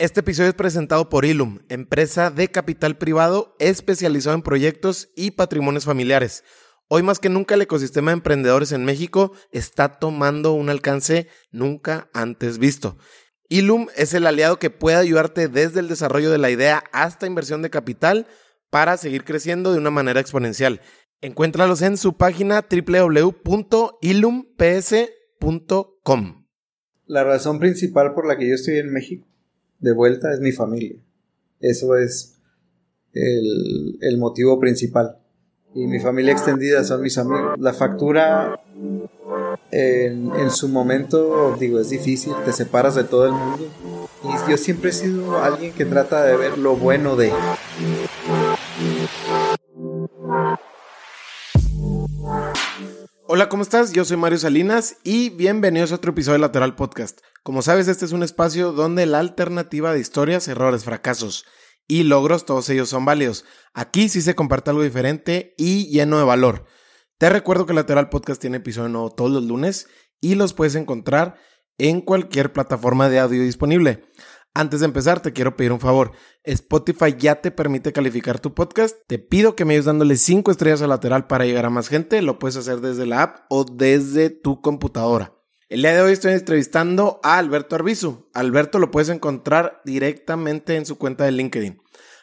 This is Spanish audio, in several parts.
Este episodio es presentado por Ilum, empresa de capital privado especializado en proyectos y patrimonios familiares. Hoy más que nunca el ecosistema de emprendedores en México está tomando un alcance nunca antes visto. Ilum es el aliado que puede ayudarte desde el desarrollo de la idea hasta inversión de capital para seguir creciendo de una manera exponencial. Encuéntralos en su página www.ilumps.com. La razón principal por la que yo estoy en México de vuelta es mi familia. Eso es el, motivo principal. Y mi familia extendida son mis amigos. La factura en, en, su momento, digo, es difícil, te separas de todo el mundo. Y yo siempre he sido alguien que trata de ver lo bueno de. Hola, ¿cómo estás? Yo soy Mario Salinas y bienvenidos a otro episodio de Lateral Podcast. Como sabes, este es un espacio donde la alternativa de historias, errores, fracasos y logros, todos ellos son válidos. Aquí sí se comparte algo diferente y lleno de valor. Te recuerdo que Lateral Podcast tiene episodio nuevo todos los lunes y los puedes encontrar en cualquier plataforma de audio disponible. Antes de empezar, te quiero pedir un favor. Spotify ya te permite calificar tu podcast. Te pido que me ayudes dándole 5 estrellas a lateral para llegar a más gente. Lo puedes hacer desde la app o desde tu computadora. El día de hoy estoy entrevistando a Alberto Arbizu. Alberto lo puedes encontrar directamente en su cuenta de LinkedIn.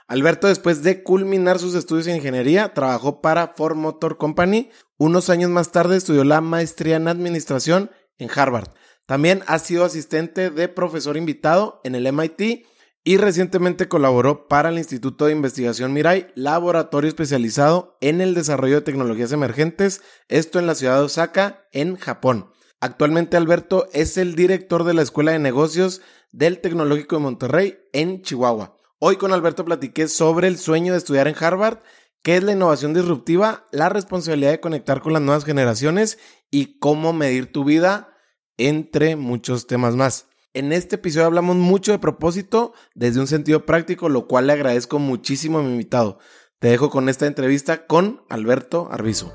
Alberto, después de culminar sus estudios en ingeniería, trabajó para Ford Motor Company. Unos años más tarde estudió la maestría en administración en Harvard. También ha sido asistente de profesor invitado en el MIT y recientemente colaboró para el Instituto de Investigación Mirai, laboratorio especializado en el desarrollo de tecnologías emergentes, esto en la ciudad de Osaka, en Japón. Actualmente Alberto es el director de la Escuela de Negocios del Tecnológico de Monterrey en Chihuahua. Hoy con Alberto platiqué sobre el sueño de estudiar en Harvard, qué es la innovación disruptiva, la responsabilidad de conectar con las nuevas generaciones y cómo medir tu vida entre muchos temas más. En este episodio hablamos mucho de propósito desde un sentido práctico, lo cual le agradezco muchísimo a mi invitado. Te dejo con esta entrevista con Alberto Arbizu.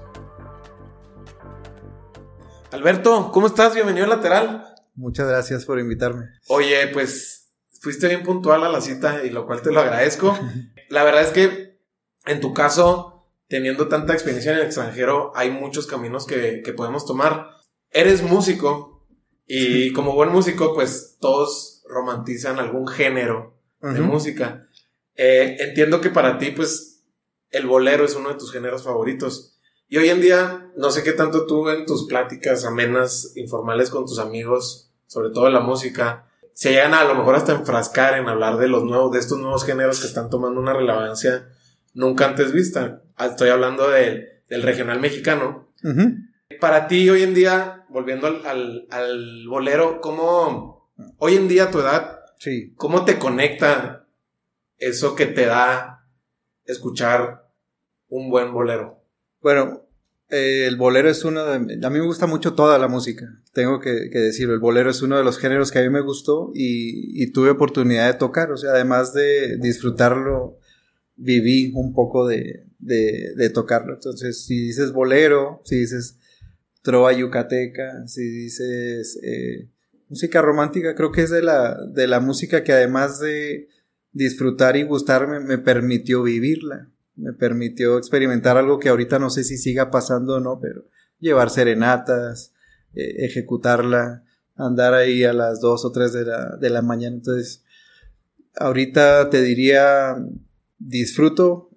Alberto, ¿cómo estás? Bienvenido a Lateral. Muchas gracias por invitarme. Oye, pues fuiste bien puntual a la cita y lo cual te lo agradezco. La verdad es que en tu caso, teniendo tanta experiencia en el extranjero, hay muchos caminos que, que podemos tomar. Eres músico, y como buen músico, pues todos romantizan algún género de música. Eh, entiendo que para ti, pues, el bolero es uno de tus géneros favoritos. Y hoy en día, no sé qué tanto tú en tus pláticas amenas, informales con tus amigos, sobre todo en la música, se llegan a, lo mejor hasta enfrascar en hablar de los nuevos, de estos nuevos géneros que están tomando una relevancia nunca antes vista. Estoy hablando del regional mexicano. Para ti hoy en día, volviendo al, bolero, ¿cómo hoy en día a tu edad, sí. cómo te conecta eso que te da escuchar un buen bolero? Bueno, eh, el bolero es uno de... A mí me gusta mucho toda la música, tengo que, decirlo. El bolero es uno de los géneros que a mí me gustó y, tuve oportunidad de tocar. O sea, además de disfrutarlo, viví un poco de, de tocarlo. Entonces, si dices bolero, si dices trova yucateca, si dices eh, música romántica, creo que es de la, de la música que además de disfrutar y gustarme, me permitió vivirla, me permitió experimentar algo que ahorita no sé si siga pasando o no, pero llevar serenatas, eh, ejecutarla, andar ahí a las 2 o 3 de la, de la mañana. Entonces, ahorita te diría, disfruto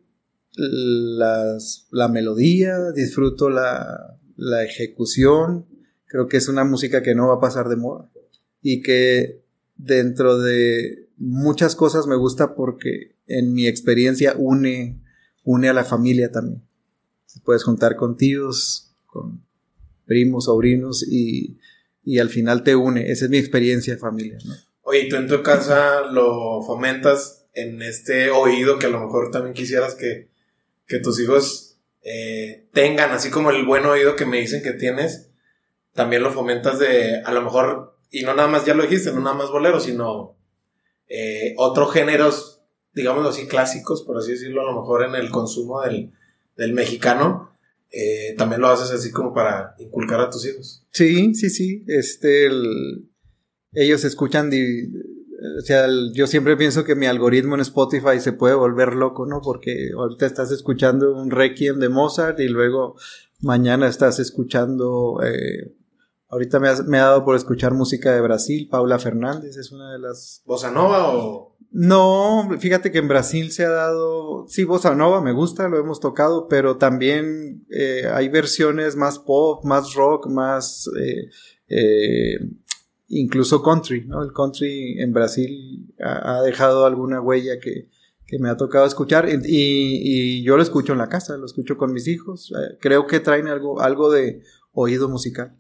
las, la melodía, disfruto la, la ejecución, creo que es una música que no va a pasar de moda y que dentro de muchas cosas me gusta porque en mi experiencia une, une a la familia también. Puedes juntar con tíos, con primos, sobrinos y, y al final te une. Esa es mi experiencia de familia. Oye, tú en tu casa lo fomentas en este oído que a lo mejor también quisieras que, que tus hijos eh, tengan, así como el buen oído que me dicen que tienes, también lo fomentas de, a lo mejor, y no nada más, ya lo dijiste, no nada más bolero, sino eh, otros géneros, digámoslo así, clásicos, por así decirlo, a lo mejor en el consumo del, del mexicano, eh, también lo haces así como para inculcar a tus hijos. Sí, sí, sí, este, ellos escuchan o sea, yo siempre pienso que mi algoritmo en Spotify se puede volver loco, ¿no? Porque ahorita estás escuchando un requiem de Mozart y luego mañana estás escuchando, eh, ahorita me, me, ha dado por escuchar música de Brasil, Paula Fernández es una de las... ¿Bossa Nova o...? No, fíjate que en Brasil se ha dado, sí, Bossa Nova me gusta, lo hemos tocado, pero también eh, hay versiones más pop, más rock, más... Eh, incluso country, ¿no? El country en Brasil ha, dejado alguna huella que, que, me ha tocado escuchar y, y, yo lo escucho en la casa, lo escucho con mis hijos. Eh, creo que traen algo, algo de oído musical.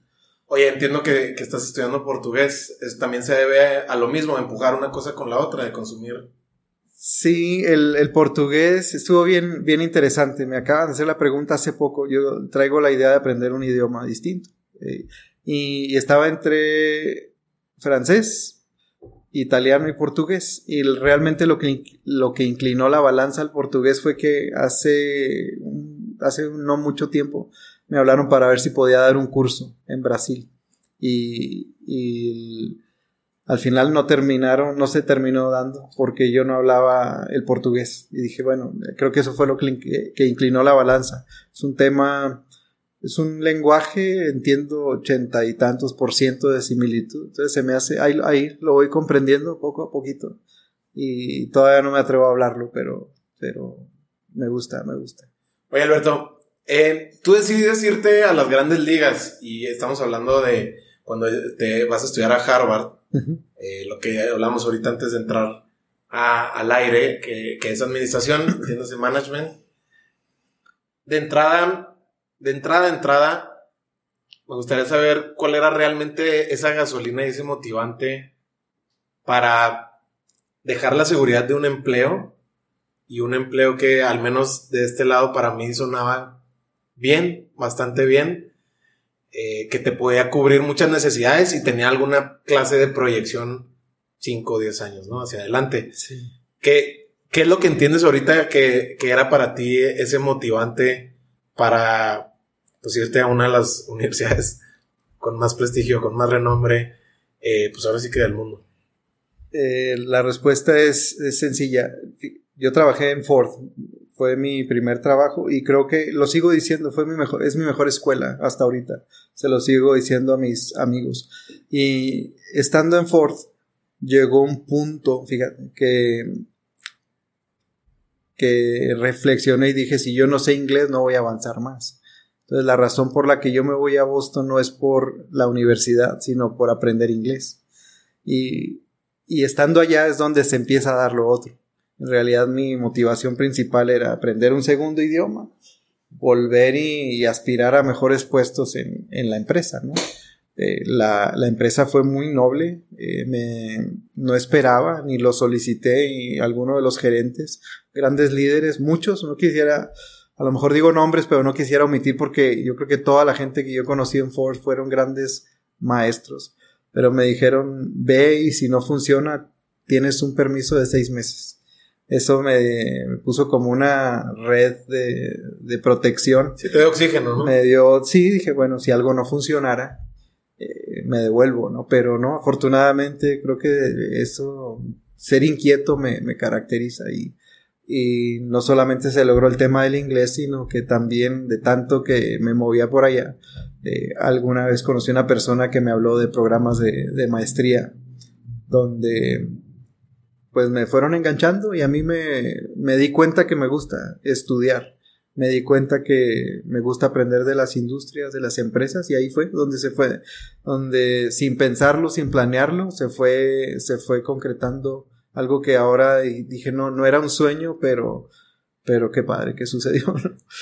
Oye, entiendo que, que estás estudiando portugués. también se debe a lo mismo, empujar una cosa con la otra, de consumir. Sí, el, el, portugués estuvo bien, bien interesante. Me acaban de hacer la pregunta hace poco. Yo traigo la idea de aprender un idioma distinto. Eh, y, estaba entre francés, italiano y portugués. Y realmente lo que, lo que inclinó la balanza al portugués fue que hace, hace no mucho tiempo me hablaron para ver si podía dar un curso en Brasil. Y, y al final no terminaron, no se terminó dando porque yo no hablaba el portugués. Y dije, bueno, creo que eso fue lo que, que inclinó la balanza. Es un tema es un lenguaje, entiendo, ochenta y tantos por ciento de similitud. Entonces se me hace, ahí, ahí lo voy comprendiendo poco a poquito. Y todavía no me atrevo a hablarlo, pero, pero me gusta, me gusta. Oye, Alberto, eh, tú decides irte a las grandes ligas y estamos hablando de cuando te vas a estudiar a Harvard, eh, lo que hablamos ahorita antes de entrar al aire, que, que es administración, entiendes, management. De entrada, de entrada a entrada, me gustaría saber cuál era realmente esa gasolina y ese motivante para dejar la seguridad de un empleo y un empleo que al menos de este lado para mí sonaba bien, bastante bien, eh, que te podía cubrir muchas necesidades y tenía alguna clase de proyección 5 o 10 años, ¿no? Hacia adelante. Sí. ¿Qué, ¿Qué es lo que entiendes ahorita que, que era para ti ese motivante para pues irte a una de las universidades con más prestigio, con más renombre, eh, pues ahora sí que del mundo. Eh, la respuesta es, sencilla. Yo trabajé en Ford, fue mi primer trabajo y creo que lo sigo diciendo, fue mi mejor, es mi mejor escuela hasta ahorita. Se lo sigo diciendo a mis amigos. Y estando en Ford, llegó un punto, fíjate, que, que reflexioné y dije, si yo no sé inglés, no voy a avanzar más. Entonces la razón por la que yo me voy a Boston no es por la universidad, sino por aprender inglés. Y, y estando allá es donde se empieza a dar lo otro. En realidad mi motivación principal era aprender un segundo idioma, volver y, aspirar a mejores puestos en, en la empresa, ¿no? Eh, la, la, empresa fue muy noble, eh, me, no esperaba ni lo solicité y alguno de los gerentes, grandes líderes, muchos, no quisiera a lo mejor digo nombres, pero no quisiera omitir porque yo creo que toda la gente que yo conocí en Ford fueron grandes maestros. Pero me dijeron, ve y si no funciona, tienes un permiso de seis meses. Eso me, puso como una red de, de protección. Sí, te dio oxígeno, ¿no? Me dio, sí, dije, bueno, si algo no funcionara, eh, me devuelvo, ¿no? Pero no, afortunadamente creo que eso, ser inquieto me, me caracteriza y, y no solamente se logró el tema del inglés, sino que también de tanto que me movía por allá, eh, alguna vez conocí una persona que me habló de programas de, de, maestría, donde pues me fueron enganchando y a mí me, me di cuenta que me gusta estudiar, me di cuenta que me gusta aprender de las industrias, de las empresas y ahí fue donde se fue, donde sin pensarlo, sin planearlo, se fue, se fue concretando algo que ahora dije, no, no era un sueño, pero, pero qué padre que sucedió.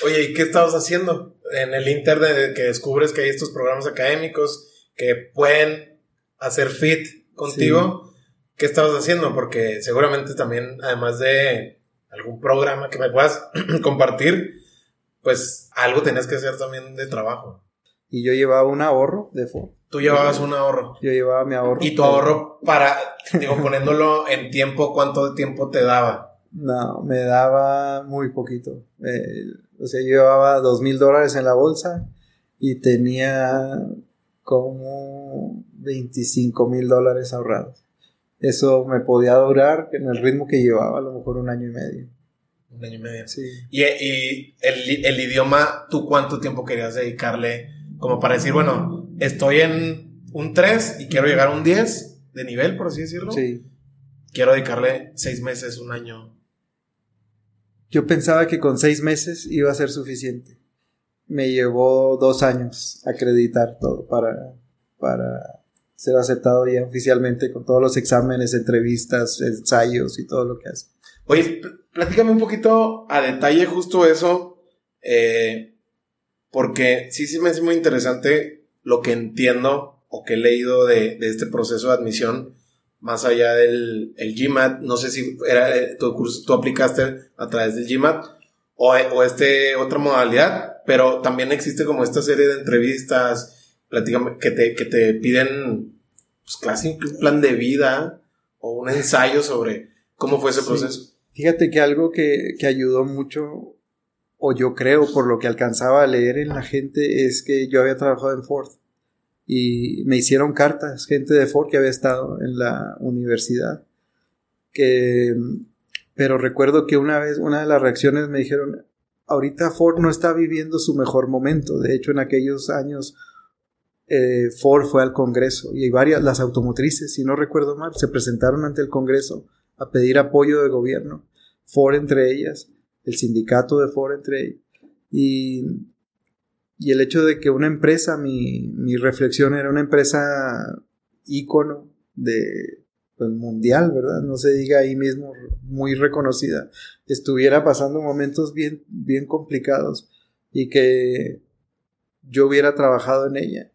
Oye, ¿y qué estabas haciendo en el internet que descubres que hay estos programas académicos que pueden hacer fit contigo? ¿Qué estabas haciendo? Porque seguramente también, además de algún programa que me puedas compartir, pues algo tenías que hacer también de trabajo. Y yo llevaba un ahorro de. Tú llevabas un ahorro. Yo llevaba mi ahorro. ¿Y tu ahorro para, digo, poniéndolo en tiempo, cuánto tiempo te daba? No, me daba muy poquito. Eh, o sea, yo llevaba dos mil dólares en la bolsa y tenía como 25 mil dólares ahorrados. eso me podía durar en el ritmo que llevaba, a lo mejor un año y medio. Un año y medio. Sí. Y, y el, el idioma, ¿tú cuánto tiempo querías dedicarle? Como para decir, bueno, estoy en un 3 y quiero llegar a un 10 de nivel, por así decirlo. Sí. Quiero dedicarle 6 meses, un año. Yo pensaba que con 6 meses iba a ser suficiente. Me llevó dos años acreditar todo para, para ser aceptado ya oficialmente con todos los exámenes, entrevistas, ensayos y todo lo que hace. Oye, pl- platícame un poquito a detalle justo eso, eh, porque sí, sí me hace muy interesante lo que entiendo o que he leído de, de este proceso de admisión, más allá del el GMAT, no sé si era eh, tu curso, tú aplicaste a través del GMAT o, o este otra modalidad, pero también existe como esta serie de entrevistas, platícame, que te, que te piden pues casi un plan de vida o un ensayo sobre cómo fue ese Sí. proceso. Fíjate que algo que, que ayudó mucho, o yo creo por lo que alcanzaba a leer en la gente, es que yo había trabajado en Ford y me hicieron cartas, gente de Ford que había estado en la universidad. Que, pero recuerdo que una vez, una de las reacciones me dijeron, ahorita Ford no está viviendo su mejor momento. De hecho, en aquellos años eh, Ford fue al Congreso y hay varias, las automotrices, si no recuerdo mal, se presentaron ante el Congreso a pedir apoyo de gobierno. Ford entre ellas, el sindicato de entre ellas. Y, y el hecho de que una empresa, mi, mi reflexión era una empresa ícono de pues, mundial, ¿verdad? No se diga ahí mismo, muy reconocida, estuviera pasando momentos bien, bien complicados y que yo hubiera trabajado en ella.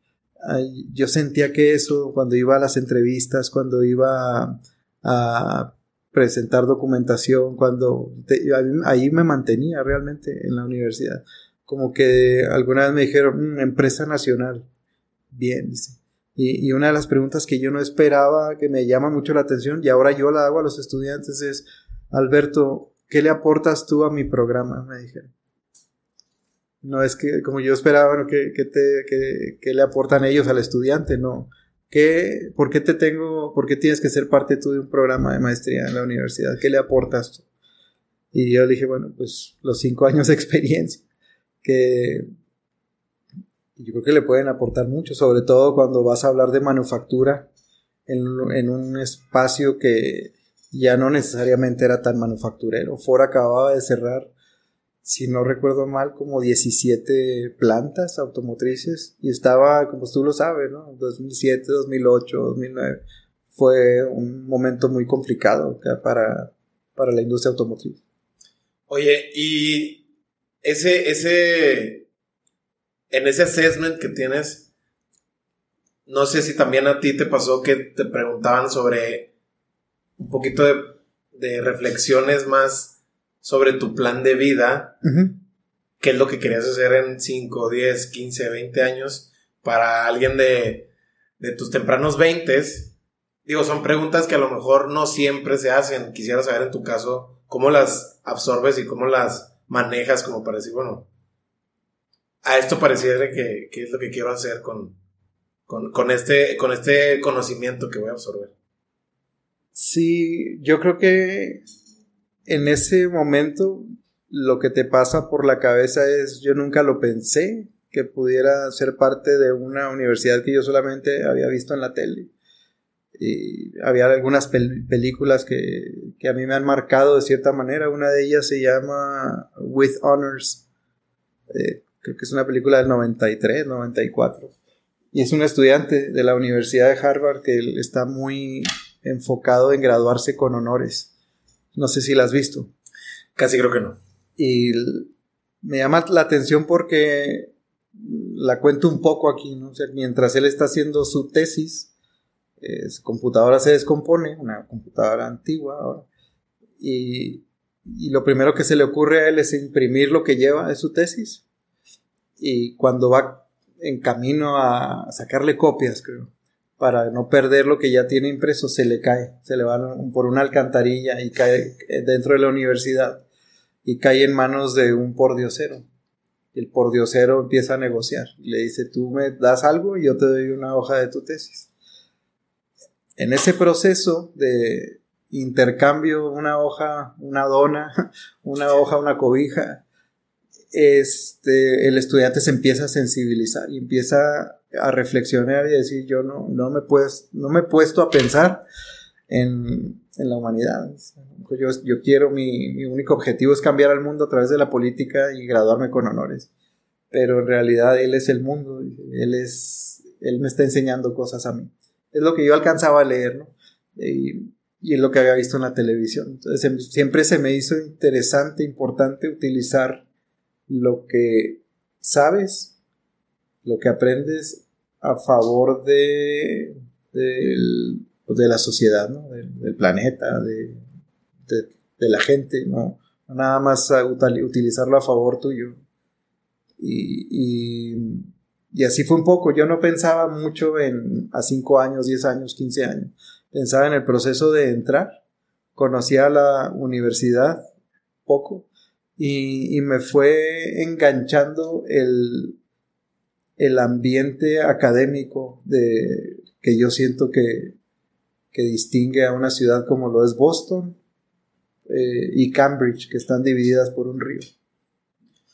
Yo sentía que eso, cuando iba a las entrevistas, cuando iba a presentar documentación, cuando te- ahí- me mantenía realmente en la universidad. Como que alguna vez me dijeron, "Mm, empresa nacional. Bien, dice. Y, y una de las preguntas que yo no esperaba, que me llama mucho la atención, y ahora yo la hago a los estudiantes, es, Alberto, ¿qué le aportas tú a mi programa? Me dijeron. No es que, como yo esperaba, bueno, que, que te, que, que le aportan ellos al estudiante, no. ¿Qué, ¿Por qué te tengo, por qué tienes que ser parte tú de un programa de maestría en la universidad? ¿Qué le aportas tú? Y yo le dije, bueno, pues los cinco años de experiencia, que yo creo que le pueden aportar mucho, sobre todo cuando vas a hablar de manufactura en, en un espacio que ya no necesariamente era tan manufacturero. Ford acababa de cerrar, si no recuerdo mal, como 17 plantas automotrices y estaba, como tú lo sabes, ¿no? 2007, 2008, 2009. Fue un momento muy complicado para, para la industria automotriz. Oye, y ese, ese, en ese assessment que tienes, no sé si también a ti te pasó que te preguntaban sobre un poquito de, de reflexiones más sobre tu plan de vida, qué es lo que querías hacer en 5, 10, 15, 20 años para alguien de, de tus tempranos 20. Digo, son preguntas que a lo mejor no siempre se hacen. Quisiera saber en tu caso cómo las absorbes y cómo las manejas como para decir, bueno, a esto pareciera que, que es lo que quiero hacer con, con, con este, con este conocimiento que voy a absorber. Sí, yo creo que en ese momento lo que te pasa por la cabeza es, yo nunca lo pensé que pudiera ser parte de una universidad que yo solamente había visto en la tele. Y había algunas pel- películas que, que a mí me han marcado de cierta manera. Una de ellas se llama With Honors. Eh, creo que es una película del 93, 94. Y es un estudiante de la Universidad de Harvard que está muy enfocado en graduarse con honores. No sé si la has visto. Casi creo que no. Y me llama la atención porque la cuento un poco aquí, ¿no? O sea, mientras él está haciendo su tesis, eh, su computadora se descompone, una computadora antigua ahora, y, y lo primero que se le ocurre a él es imprimir lo que lleva de su tesis. Y cuando va en camino a sacarle copias, creo, para no perder lo que ya tiene impreso, se le cae, se le va por una alcantarilla y cae eh, dentro de la universidad y cae en manos de un pordiosero. El pordiosero empieza a negociar. Le dice, tú me das algo y yo te doy una hoja de tu tesis. en ese proceso de intercambio, una hoja, una dona, una hoja, una cobija, este, el estudiante se empieza a sensibilizar y empieza a reflexionar y decir, yo no, no, me, pues, no me he puesto a pensar en, en la humanidad. Yo, yo quiero, mi, mi, único objetivo es cambiar al mundo a través de la política y graduarme con honores. Pero en realidad él es el mundo, él es, él me está enseñando cosas a mí. Es lo que yo alcanzaba a leer, ¿no? Y, y es lo que había visto en la televisión. Entonces siempre se me hizo interesante, importante utilizar lo que sabes, lo que aprendes a favor de, pues, de la sociedad, ¿no? del, planeta, de, de, la gente, ¿no? nada más utilizarlo a favor tuyo. Y, y, y, así fue un poco. Yo no pensaba mucho en a 5 años, 10 años, 15 años. Pensaba en el proceso de entrar. Conocía la universidad poco y, me fue enganchando el, el ambiente académico de, que yo siento que, que distingue a una ciudad como lo es Boston eh, y Cambridge, que están divididas por un río.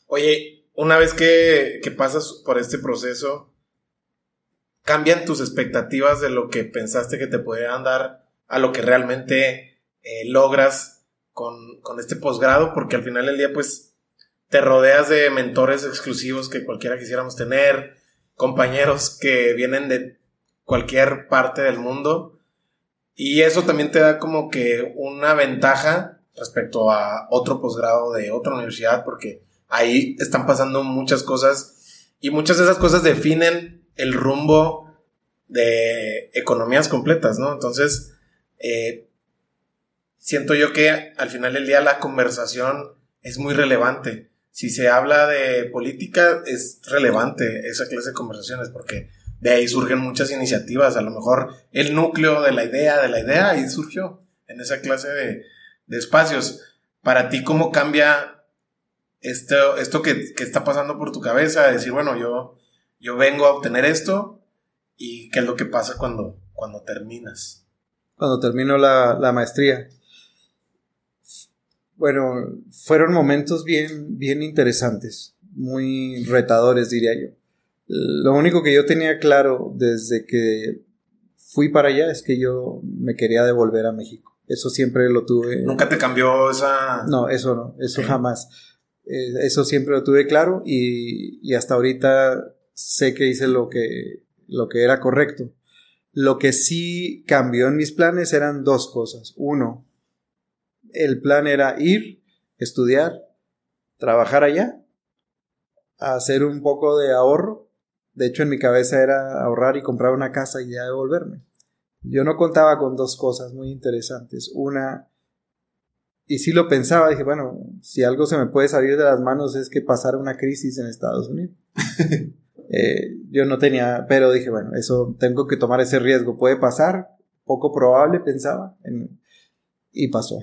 Oye, una vez que, que pasas por este proceso, ¿cambian tus expectativas de lo que pensaste que te podrían dar a lo que realmente eh, logras con, con este posgrado, porque al final del día, pues, te rodeas de mentores exclusivos que cualquiera quisiéramos tener, compañeros que vienen de cualquier parte del mundo. Y eso también te da como que una ventaja respecto a otro posgrado de otra universidad, porque ahí están pasando muchas cosas y muchas de esas cosas definen el rumbo de economías completas, ¿no? Entonces, eh, siento yo que al final del día la conversación es muy relevante. Si se habla de política, es relevante esa clase de conversaciones porque de ahí surgen muchas iniciativas. A lo mejor el núcleo de la idea, de la idea, ahí surgió en esa clase de, espacios. Para ti, ¿cómo cambia esto, esto que, está pasando por tu cabeza? Decir, bueno, yo, yo vengo a obtener esto y qué es lo que pasa cuando, cuando terminas. Cuando termino la, la maestría bueno, fueron momentos bien, bien interesantes, muy retadores, diría yo. Lo único que yo tenía claro desde que fui para allá es que yo me quería devolver a México. Eso siempre lo tuve. ¿Nunca te cambió esa...? No, eso no, eso jamás. Eh, eso siempre lo tuve claro y, y, hasta ahorita sé que hice lo que, lo que era correcto. Lo que sí cambió en mis planes eran dos cosas. Uno, el plan era ir, estudiar, trabajar allá, hacer un poco de ahorro. De hecho, en mi cabeza era ahorrar y comprar una casa y ya devolverme. Yo no contaba con dos cosas muy interesantes. Una, y si lo pensaba, dije, bueno, si algo se me puede salir de las manos es que pasara una crisis en Estados Unidos. Eh, yo no tenía, pero dije, bueno, eso tengo que tomar ese riesgo. Puede pasar, poco probable, pensaba, y pasó.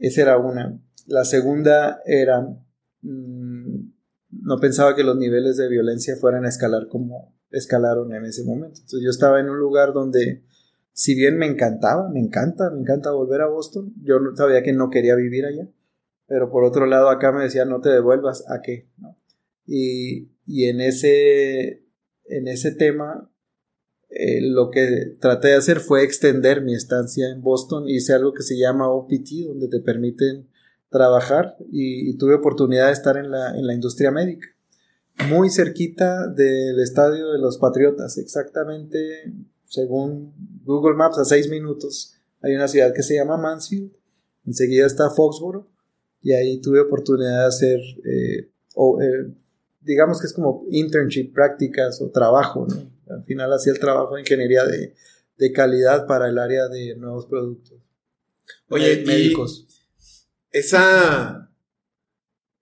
Esa era una. La segunda era, mm, no pensaba que los niveles de violencia fueran a escalar como escalaron en ese momento. Entonces yo estaba en un lugar donde, si bien me encantaba, me encanta, me encanta volver a Boston, yo sabía que no quería vivir allá, pero por otro lado acá me decía no te devuelvas, ¿a qué? Y, y en, ese, en ese tema eh, lo que traté de hacer fue extender mi estancia en Boston. Hice algo que se llama OPT, donde te permiten trabajar y, tuve oportunidad de estar en la, en la, industria médica. Muy cerquita del estadio de los Patriotas, exactamente según Google Maps, a seis minutos. Hay una ciudad que se llama Mansfield, enseguida está Foxborough, y ahí tuve oportunidad de hacer, eh, eh, digamos que es como internship, prácticas o trabajo, ¿no? Al final hacía el trabajo de ingeniería de, calidad para el área de nuevos productos. Oye, médicos. esa,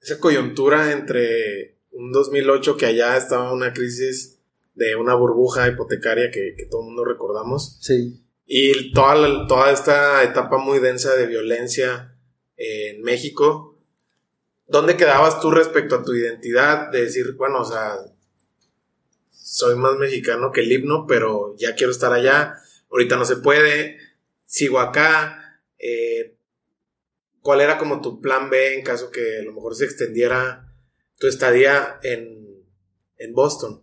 esa coyuntura entre un 2008 que allá estaba una crisis de una burbuja hipotecaria que, todo el mundo recordamos. Sí. Y toda, toda esta etapa muy densa de violencia en México. ¿Dónde quedabas tú respecto a tu identidad? De decir, bueno, o sea, soy más mexicano que el himno, pero ya quiero estar allá. ahorita no se puede, sigo acá. Eh, ¿Cuál era como tu plan B en caso que a lo mejor se extendiera tu estadía en, en Boston?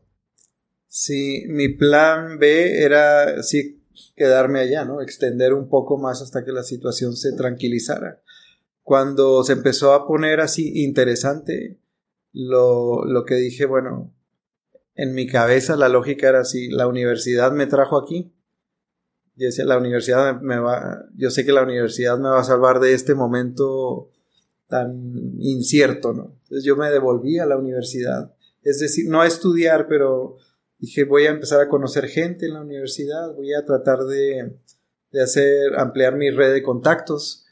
Sí, mi plan B era sí quedarme allá, ¿no? Extender un poco más hasta que la situación se tranquilizara. Cuando se empezó a poner así interesante, lo, lo que dije, bueno, en mi cabeza la lógica era así, la universidad me trajo aquí. Yo decía, la universidad me va, yo sé que la universidad me va a salvar de este momento tan incierto, ¿no? Entonces yo me devolví a la universidad. Es decir, no a estudiar, pero dije, voy a empezar a conocer gente en la universidad, voy a tratar de, de hacer, ampliar mi red de contactos.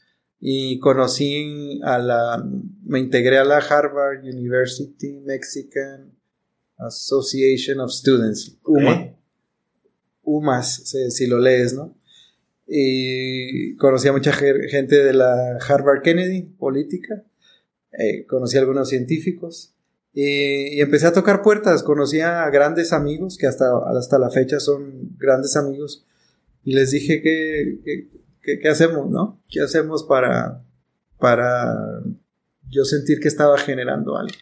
Y conocí a la, me integré a la Harvard University Mexican Association of Students, UMA. UMAS, si, lo lees, ¿no? Y conocí a mucha gente de la Harvard Kennedy, política. Eh, conocí a algunos científicos. Y, empecé a tocar puertas. Conocí a grandes amigos, que hasta, hasta la fecha son grandes amigos. Y les dije que, ¿qué hacemos, no? ¿Qué hacemos para, para yo sentir que estaba generando algo?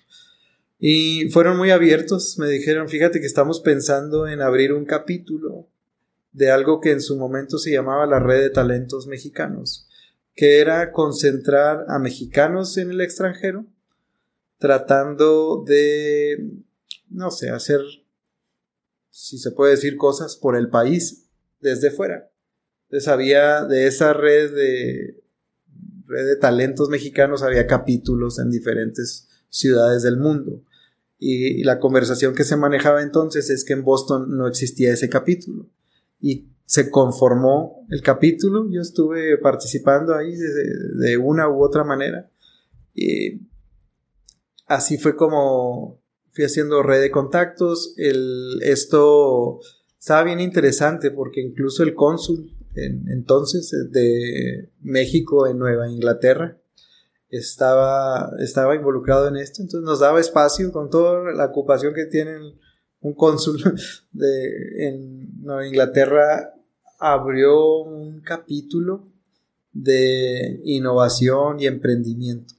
Y fueron muy abiertos, me dijeron, fíjate que estamos pensando en abrir un capítulo de algo que en su momento se llamaba la red de talentos mexicanos, que era concentrar a mexicanos en el extranjero, tratando de, no sé, hacer, si se puede decir, cosas por el país desde fuera. Entonces había de esa red de, red de talentos mexicanos, había capítulos en diferentes ciudades del mundo. Y, la conversación que se manejaba entonces es que en Boston no existía ese capítulo. Y se conformó el capítulo. Yo estuve participando ahí de, una u otra manera. Y así fue como fui haciendo red de contactos. El, esto estaba bien interesante porque incluso el cónsul en, entonces de México en Nueva Inglaterra estaba, estaba involucrado en esto, entonces nos daba espacio con toda la ocupación que tienen un cónsul de, en Nueva Inglaterra, abrió un capítulo de innovación y emprendimiento.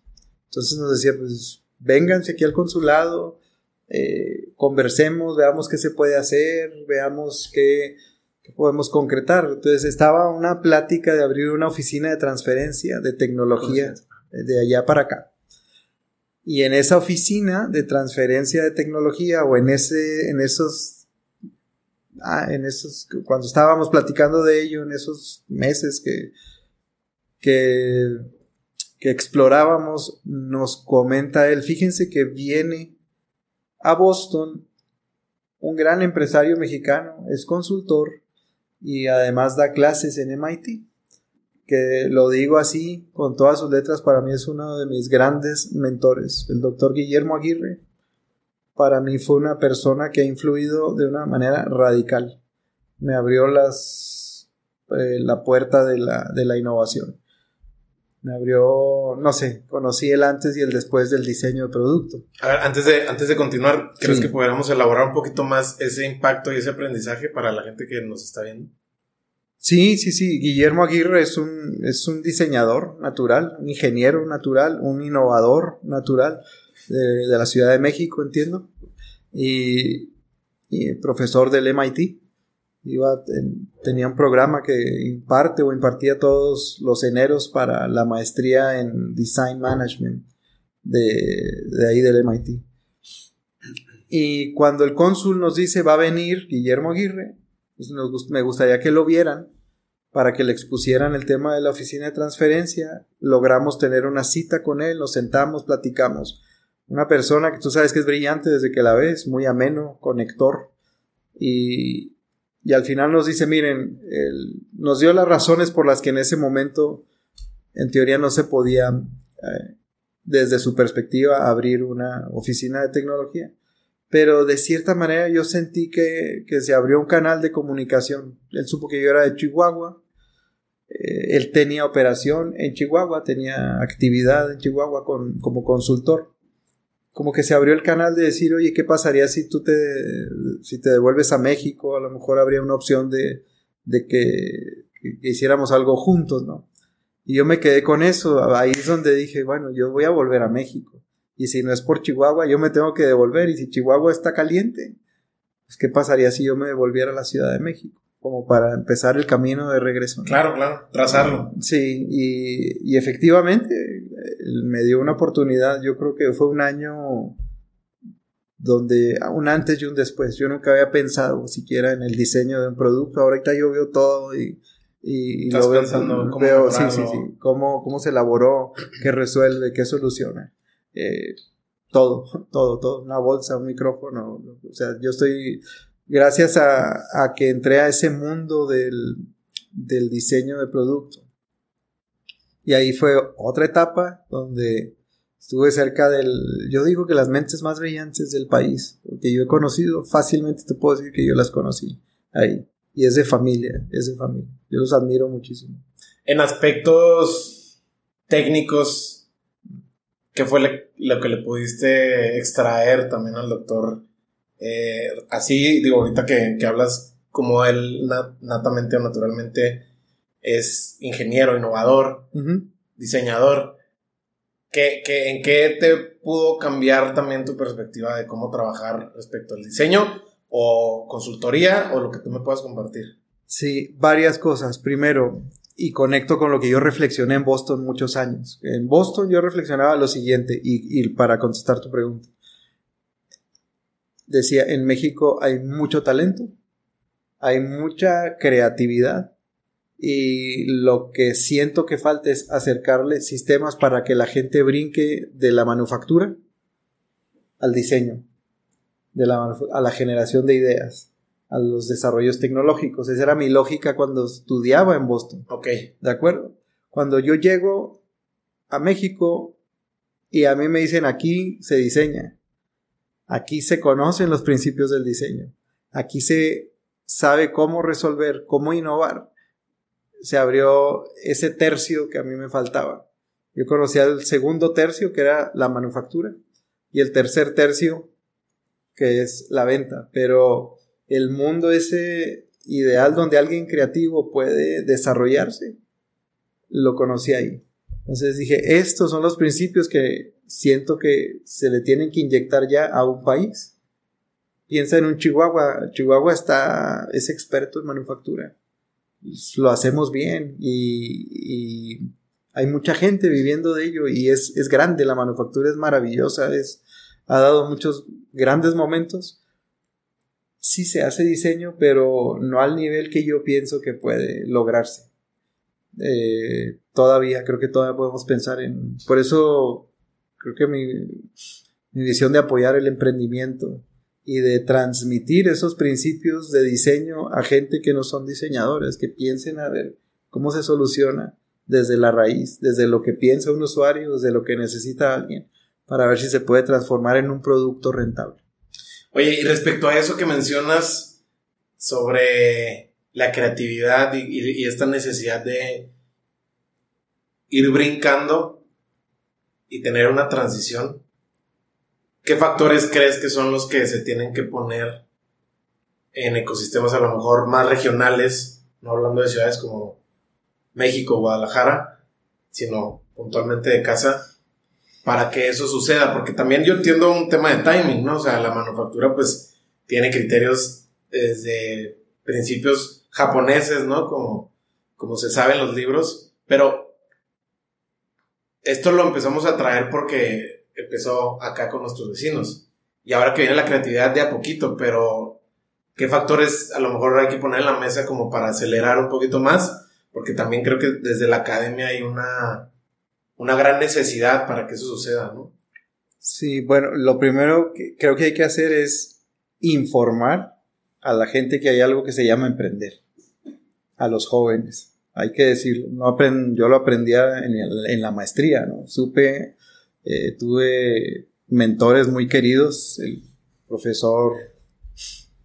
Entonces nos decía, pues vénganse aquí al consulado, eh, conversemos, veamos qué se puede hacer, veamos qué, qué, podemos concretar. Entonces estaba una plática de abrir una oficina de transferencia de tecnología de allá para acá. Y en esa oficina de transferencia de tecnología o en ese, en esos, ah, en esos, cuando estábamos platicando de ello, en esos meses que, que, que explorábamos, nos comenta él, fíjense que viene a Boston un gran empresario mexicano, es consultor y además da clases en MIT que lo digo así, con todas sus letras, para mí es uno de mis grandes mentores, el doctor Guillermo Aguirre. Para mí fue una persona que ha influido de una manera radical. Me abrió las, eh, la puerta de la, de la innovación. Me abrió, no sé, conocí el antes y el después del diseño de producto. A ver, antes de, antes de continuar, ¿crees que pudiéramos elaborar un poquito más ese impacto y ese aprendizaje para la gente que nos está viendo? Sí, sí, sí. Guillermo Aguirre es un, es un diseñador natural, un ingeniero natural, un innovador natural de, la Ciudad de México, entiendo. Y, profesor del MIT. Iba, tenía un programa que imparte o impartía todos los eneros para la maestría en Design Management de, de ahí del MIT. Y cuando el cónsul nos dice va a venir Guillermo Aguirre, pues me gustaría que lo vieran para que le expusieran el tema de la oficina de transferencia. Logramos tener una cita con él, nos sentamos, platicamos. Una persona que tú sabes que es brillante desde que la ves, muy ameno, conector. Y, y al final nos dice, miren, nos dio las razones por las que en ese momento, en teoría, no se podía, eh, desde su perspectiva, abrir una oficina de tecnología pero de cierta manera yo sentí que, se abrió un canal de comunicación. Él supo que yo era de Chihuahua, eh, él tenía operación en Chihuahua, tenía actividad en Chihuahua con, como consultor. Como que se abrió el canal de decir, oye, ¿qué pasaría si tú te, si te devuelves a México? A lo mejor habría una opción de, de que, que hiciéramos algo juntos, ¿no? Y yo me quedé con eso, ahí es donde dije, bueno, yo voy a volver a México. Y si no es por Chihuahua, yo me tengo que devolver. Y si Chihuahua está caliente, pues ¿qué pasaría si yo me devolviera a la Ciudad de México? Como para empezar el camino de regreso. Claro, claro, trazarlo. Sí, y, y efectivamente me dio una oportunidad, yo creo que fue un año donde un antes y un después. Yo nunca había pensado siquiera en el diseño de un producto. Ahorita yo veo todo y, y lo veo, cómo veo sí, sí, sí, cómo, cómo se elaboró, qué resuelve, qué soluciona. Eh, todo, todo, todo, una bolsa, un micrófono. O sea, yo estoy, gracias a, que entré a ese mundo del, del diseño de producto. Y ahí fue otra etapa donde estuve cerca del, yo digo que las mentes más brillantes del país, que yo he conocido, fácilmente te puedo decir que yo las conocí ahí. Y es de familia, es de familia. Yo los admiro muchísimo. En aspectos técnicos, ¿qué fue lo que le pudiste extraer también al doctor? Eh, así, digo, ahorita que, hablas como él natamente o naturalmente es ingeniero, innovador, diseñador. ¿Qué, en qué te pudo cambiar también tu perspectiva de cómo trabajar respecto al diseño o consultoría o lo que tú me puedas compartir? Sí, varias cosas. Primero, y conecto con lo que yo reflexioné en Boston muchos años. En Boston yo reflexionaba lo siguiente, y, y para contestar tu pregunta. Decía, en México hay mucho talento, hay mucha creatividad, y lo que siento que falta es acercarle sistemas para que la gente brinque de la manufactura al diseño, de la, a la generación de ideas, a los desarrollos tecnológicos. Esa era mi lógica cuando estudiaba en Boston. Ok. ¿De acuerdo? Cuando yo llego a México y a mí me dicen aquí se diseña, aquí se conocen los principios del diseño, aquí se sabe cómo resolver, cómo innovar se abrió ese tercio que a mí me faltaba. Yo conocía el segundo tercio, que era la manufactura, y el tercer tercio, que es la venta. Pero el mundo ese ideal donde alguien creativo puede desarrollarse, lo conocí ahí. Entonces dije, estos son los principios que siento que se le tienen que inyectar ya a un país. Piensa en un Chihuahua. Chihuahua está, es experto en manufactura lo hacemos bien y, hay mucha gente viviendo de ello y es, es, grande, la manufactura es maravillosa, es, ha dado muchos grandes momentos. Sí se hace diseño, pero no al nivel que yo pienso que puede lograrse. Eh, todavía, creo que todavía podemos pensar en... Por eso creo que mi, mi visión de apoyar el emprendimiento y de transmitir esos principios de diseño a gente que no son diseñadores, que piensen a ver cómo se soluciona desde la raíz, desde lo que piensa un usuario, desde lo que necesita alguien, para ver si se puede transformar en un producto rentable. Oye, y respecto a eso que mencionas sobre la creatividad y, y esta necesidad de ir brincando y tener una transición, ¿Qué factores crees que son los que se tienen que poner en ecosistemas a lo mejor más regionales, no hablando de ciudades como México, Guadalajara, sino puntualmente de casa, para que eso suceda? Porque también yo entiendo un tema de timing, ¿no? O sea, la manufactura pues tiene criterios desde principios japoneses, ¿no? Como, como se sabe en los libros, pero esto lo empezamos a traer porque empezó acá con nuestros vecinos. Y ahora que viene la creatividad de a poquito, pero ¿qué factores a lo mejor hay que poner en la mesa como para acelerar un poquito más? Porque también creo que desde la academia hay una, una gran necesidad para que eso suceda, ¿no? Sí, bueno, lo primero que creo que hay que hacer es informar a la gente que hay algo que se llama emprender, a los jóvenes. Hay que decirlo, no yo lo aprendía en, en la maestría, ¿no? Supe eh, tuve mentores muy queridos, el profesor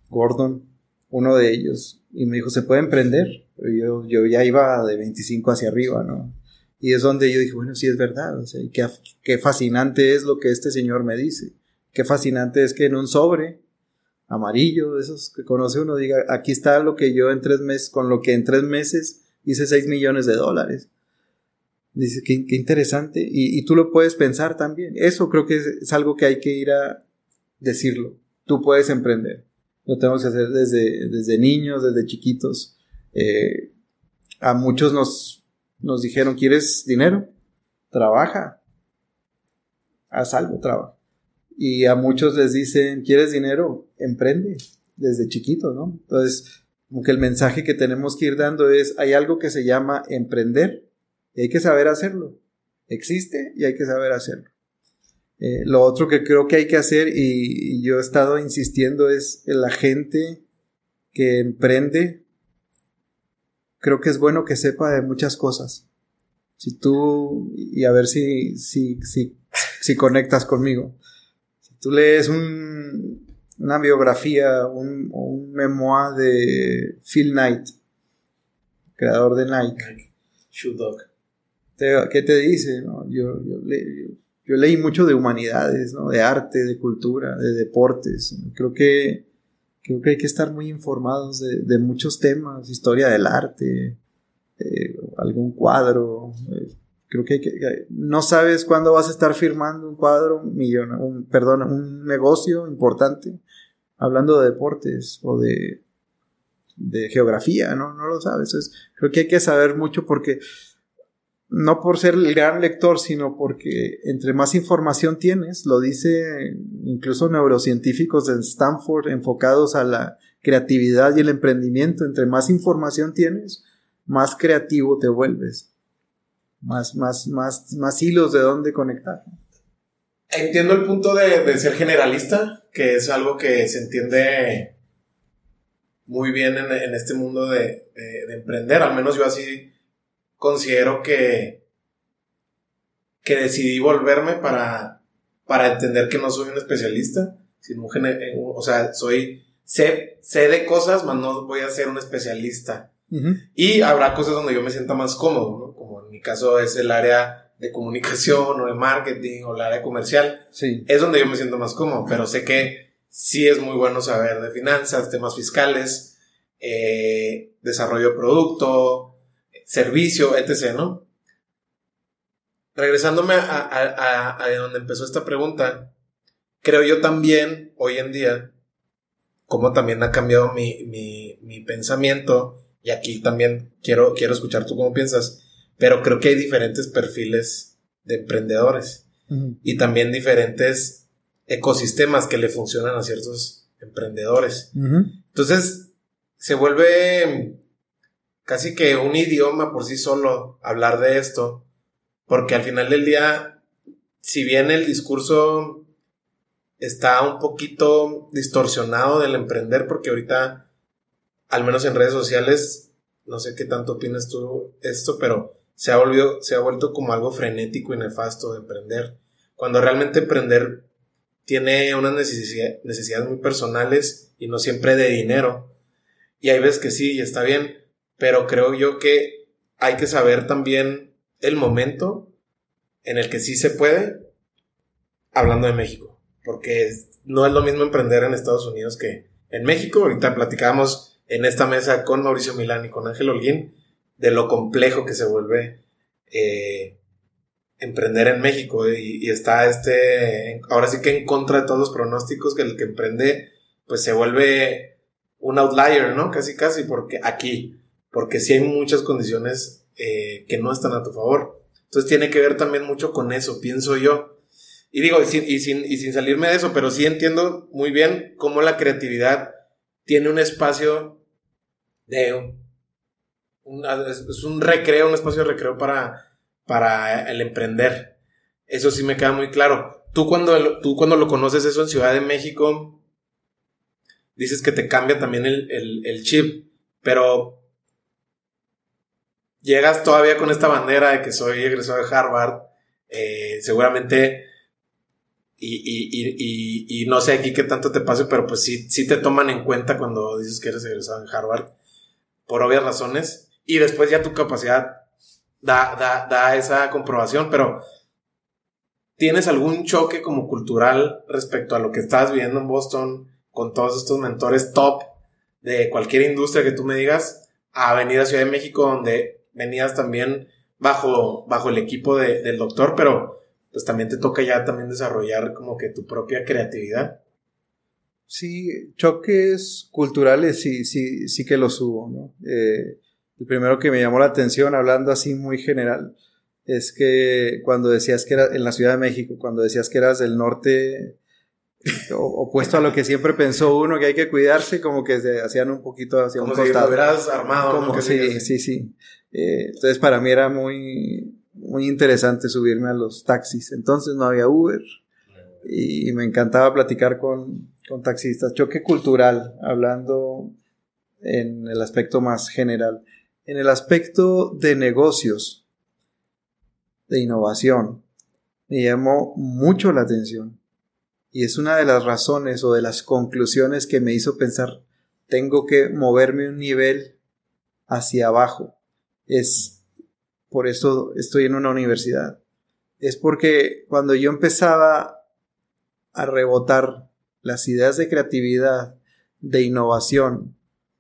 Gordon, uno de ellos, y me dijo, ¿se puede emprender? Yo, yo ya iba de 25 hacia arriba, ¿no? Y es donde yo dije, bueno, sí es verdad, o sea, qué, qué fascinante es lo que este señor me dice, qué fascinante es que en un sobre amarillo, esos que conoce uno, diga, aquí está lo que yo en tres meses, con lo que en tres meses hice 6 millones de dólares. Dice, qué, interesante. Y, tú lo puedes pensar también. Eso creo que es, algo que hay que ir a decirlo. Tú puedes emprender. Lo tenemos que hacer desde, desde niños, desde chiquitos. Eh, a muchos nos, nos dijeron, ¿quieres dinero? Trabaja. Haz algo, trabaja. Y a muchos les dicen, ¿quieres dinero? Emprende. Desde chiquitos, ¿no? Entonces, como que el mensaje que tenemos que ir dando es, hay algo que se llama emprender y hay que saber hacerlo. Existe y hay que saber hacerlo. Eh, lo otro que creo que hay que hacer, y, yo he estado insistiendo, es la gente que emprende, creo que es bueno que sepa de muchas cosas. Si tú, y a ver si, si, si, si conectas conmigo. Si tú lees una biografía, un, un memoir de Phil Knight, creador de Nike. Shoe Dog. ¿qué te dice? Yo, yo, leí mucho de humanidades, ¿no? de arte, de cultura, de deportes. Creo que, creo que hay que estar muy informados de, muchos temas, historia del arte, eh, algún cuadro. Eh, creo que, no sabes cuándo vas a estar firmando un cuadro, millón, un, perdón, un negocio importante, hablando de deportes o de, de geografía, ¿no? No lo sabes. creo que hay que saber mucho porque no por ser el gran lector, sino porque entre más información tienes, lo dice incluso neurocientíficos de Stanford enfocados a la creatividad y el emprendimiento, entre más información tienes, más creativo te vuelves, más, más, más, más hilos de dónde conectar. Entiendo el punto de, ser generalista, que es algo que se entiende muy bien en, este mundo de emprender, al menos yo así considero que, que decidí volverme para, para entender que no soy un especialista, sino un, o sea, soy, sé, sé de cosas, mas no voy a ser un especialista. Y habrá cosas donde yo me sienta más cómodo, Como en mi caso es el área de comunicación o de marketing o el área comercial. Sí. Es donde yo me siento más cómodo, pero sé que sí es muy bueno saber de finanzas, temas fiscales, eh, desarrollo de producto, servicio, etc., ¿no? Regresándome a, donde empezó esta pregunta, creo yo también, hoy en día, como también ha cambiado mi, pensamiento, y aquí también quiero, quiero escuchar tú cómo piensas, pero creo que hay diferentes perfiles de emprendedores y también diferentes ecosistemas que le funcionan a ciertos emprendedores. Entonces, se vuelve casi que un idioma por sí solo hablar de esto, porque al final del día, si bien el discurso está un poquito distorsionado del emprender, porque ahorita, al menos en redes sociales, no sé qué tanto opinas tú esto, pero se ha, volvido, se ha vuelto como algo frenético y nefasto de emprender, cuando realmente emprender tiene unas necesidades muy personales y no siempre de dinero. Y hay veces que sí, y está bien, pero creo yo que hay que saber también el momento en el que sí se puede, hablando de México, porque no es lo mismo emprender en Estados Unidos que en México. Ahorita platicábamos en esta mesa con Mauricio Milán y con Ángel Holguín de lo complejo que se vuelve eh, emprender en México y, está este, ahora sí que en contra de todos los pronósticos que el que emprende pues se vuelve un outlier, ¿no? Casi, casi, porque aquí porque sí hay muchas condiciones eh, que no están a tu favor. Entonces tiene que ver también mucho con eso, pienso yo. Y digo, y sin, y sin, salirme de eso, pero sí entiendo muy bien cómo la creatividad tiene un espacio de... Es un recreo, un espacio de recreo para, para el emprender. Eso sí me queda muy claro. Tú cuando, tú cuando lo conoces eso en Ciudad de México, dices que te cambia también el, el, chip, pero llegas todavía con esta bandera de que soy egresado de Harvard, eh, seguramente, y, no sé aquí qué tanto te pase, pero pues sí, sí te toman en cuenta cuando dices que eres egresado en Harvard, por obvias razones, y después ya tu capacidad da, da, da esa comprobación, pero ¿tienes algún choque como cultural respecto a lo que estás viendo en Boston? con todos estos mentores top de cualquier industria que tú me digas a venir a Ciudad de México donde venías también bajo, bajo el equipo del doctor, pero pues también te toca ya también desarrollar como que tu propia creatividad. Sí, choques culturales sí, sí, sí que los hubo, ¿no? Eh, el primero que me llamó la atención, hablando así muy general, es que cuando decías que eras en la Ciudad de México, cuando decías que eras del norte, opuesto a lo que siempre pensó uno que hay que cuidarse, como que se hacían un poquito hacia como un si costado. armado. Como, ¿no? sí, sí, sí. Eh, entonces para mí era muy, muy interesante subirme a los taxis. Entonces no había Uber y me encantaba platicar con, con taxistas. Choque cultural, hablando en el aspecto más general. En el aspecto de negocios, de innovación, me llamó mucho la atención. Y es una de las razones o de las conclusiones que me hizo pensar, tengo que moverme un nivel hacia abajo. Es por eso estoy en una universidad. Es porque cuando yo empezaba a rebotar las ideas de creatividad, de innovación,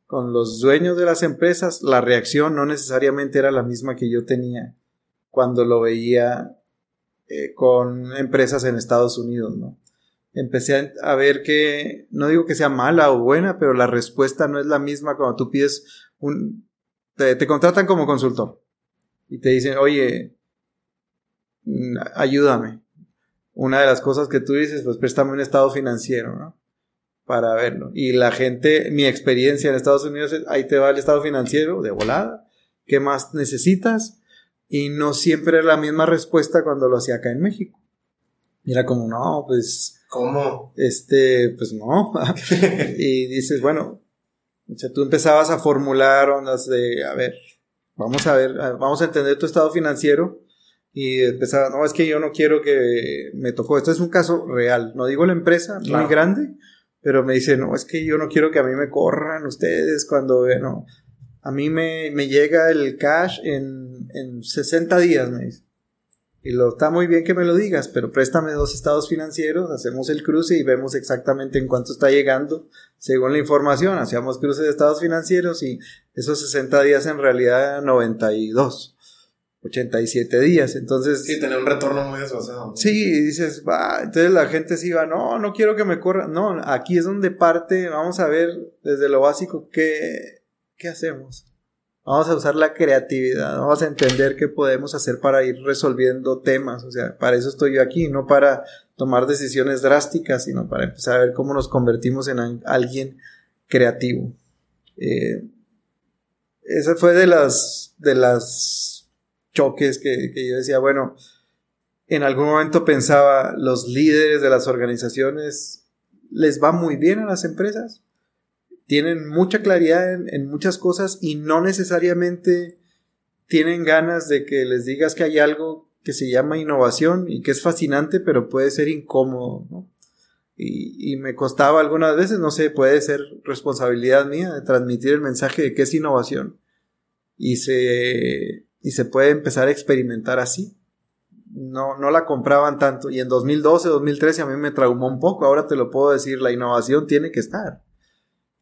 con los dueños de las empresas, la reacción no necesariamente era la misma que yo tenía cuando lo veía eh, con empresas en Estados Unidos, ¿no? Empecé a ver que, no digo que sea mala o buena, pero la respuesta no es la misma cuando tú pides un, te, te contratan como consultor y te dicen, oye, mm, ayúdame. Una de las cosas que tú dices, pues préstame un estado financiero, ¿no? Para verlo. Y la gente, mi experiencia en Estados Unidos es, ahí te va el estado financiero de volada. ¿Qué más necesitas? Y no siempre es la misma respuesta cuando lo hacía acá en México. Y era como, no, pues, ¿Cómo? este, pues no. y dices, bueno, o sea, tú empezabas a formular ondas de, a ver, vamos a ver, vamos a entender tu estado financiero. Y empezaba, no, es que yo no quiero que me tocó. Esto es un caso real. No digo la empresa Claro. muy grande, pero me dice, no, es que yo no quiero que a mí me corran ustedes cuando, eh, no. A mí me, me llega el cash en, en 60 días, me dice. Y lo está muy bien que me lo digas, pero préstame dos estados financieros, hacemos el cruce y vemos exactamente en cuánto está llegando según la información. Hacíamos cruce de estados financieros y esos 60 días en realidad eran 92, 87 días. Entonces, Sí, tener un retorno muy desfasado. ¿no? Sí, y dices, va, entonces la gente sí va, no, no quiero que me corra. No, aquí es donde parte, vamos a ver desde lo básico qué, qué hacemos. Vamos a usar la creatividad, vamos a entender qué podemos hacer para ir resolviendo temas. O sea, para eso estoy yo aquí, no para tomar decisiones drásticas, sino para empezar a ver cómo nos convertimos en al- alguien creativo. Eh, esa fue de las, de las choques que, yo decía, bueno, en algún momento pensaba, los líderes de las organizaciones les va muy bien a las empresas, tienen mucha claridad en, muchas cosas y no necesariamente tienen ganas de que les digas que hay algo que se llama innovación y que es fascinante, pero puede ser incómodo, y me costaba algunas veces, no sé, puede ser responsabilidad mía de transmitir el mensaje de qué es innovación. Y se, y se puede empezar a experimentar así no, no la compraban tanto. Y en 2012, 2013 a mí me traumó un poco. Ahora te lo puedo decir, la innovación tiene que estar.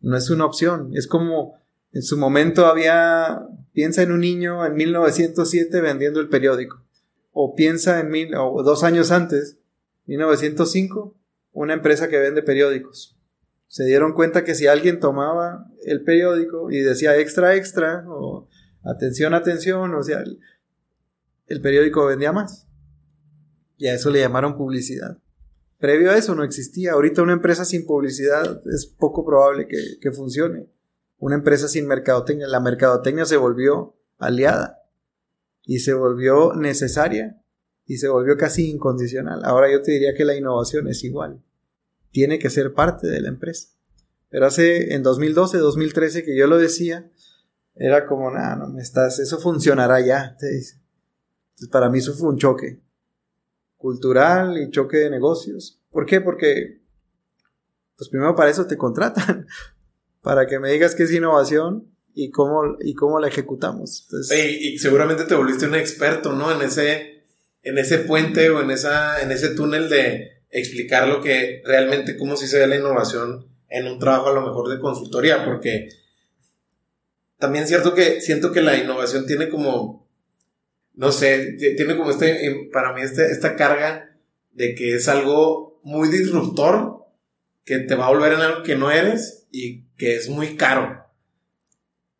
No es una opción. Es como en su momento había, piensa en un niño en 1907 vendiendo el periódico. O piensa en mil, o dos años antes, 1905, una empresa que vende periódicos. Se dieron cuenta que si alguien tomaba el periódico y decía extra, extra, o atención, atención, o sea, el, periódico vendía más. Y a eso le llamaron publicidad. Previo a eso no existía. Ahorita una empresa sin publicidad es poco probable que, que funcione. Una empresa sin mercadotecnia, la mercadotecnia se volvió aliada y se volvió necesaria y se volvió casi incondicional. Ahora yo te diría que la innovación es igual. Tiene que ser parte de la empresa. Pero hace en 2012, 2013 que yo lo decía, era como, nada, no me estás, eso funcionará ya, te dice. Entonces, para mí eso fue un choque cultural y choque de negocios. ¿Por qué? Porque, pues primero para eso te contratan, para que me digas qué es innovación y cómo, y cómo la ejecutamos. Y seguramente te volviste un experto, ¿no? En ese, en ese puente o en, esa, en ese túnel de explicar lo que realmente, cómo se ve la innovación en un trabajo a lo mejor de consultoría, porque también es cierto que siento que la innovación tiene como, no sé, tiene como este, para mí este, esta carga de que es algo muy disruptor, que te va a volver en algo que no eres y que es muy caro.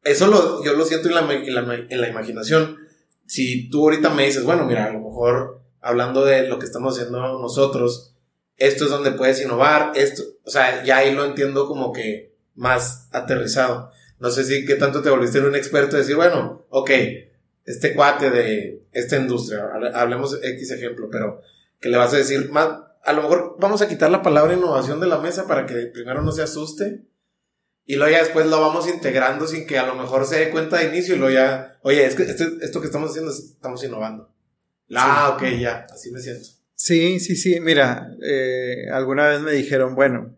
Eso lo, yo lo siento en la, en la imaginación. Si tú ahorita me dices, bueno, mira, a lo mejor hablando de lo que estamos haciendo nosotros, esto es donde puedes innovar, esto, o sea, ya ahí lo entiendo como que más aterrizado. No sé si qué tanto te volviste en un experto de decir, bueno, ok, este cuate de esta industria, hablemos X ejemplo, pero que le vas a decir más, a lo mejor vamos a quitar la palabra innovación de la mesa para que primero no se asuste y luego ya después lo vamos integrando sin que a lo mejor se dé cuenta de inicio y luego ya, oye, es que esto, esto que estamos haciendo estamos innovando. Ah, ok, ya, así me siento. Sí, sí, sí. Mira, eh, alguna vez me dijeron, bueno,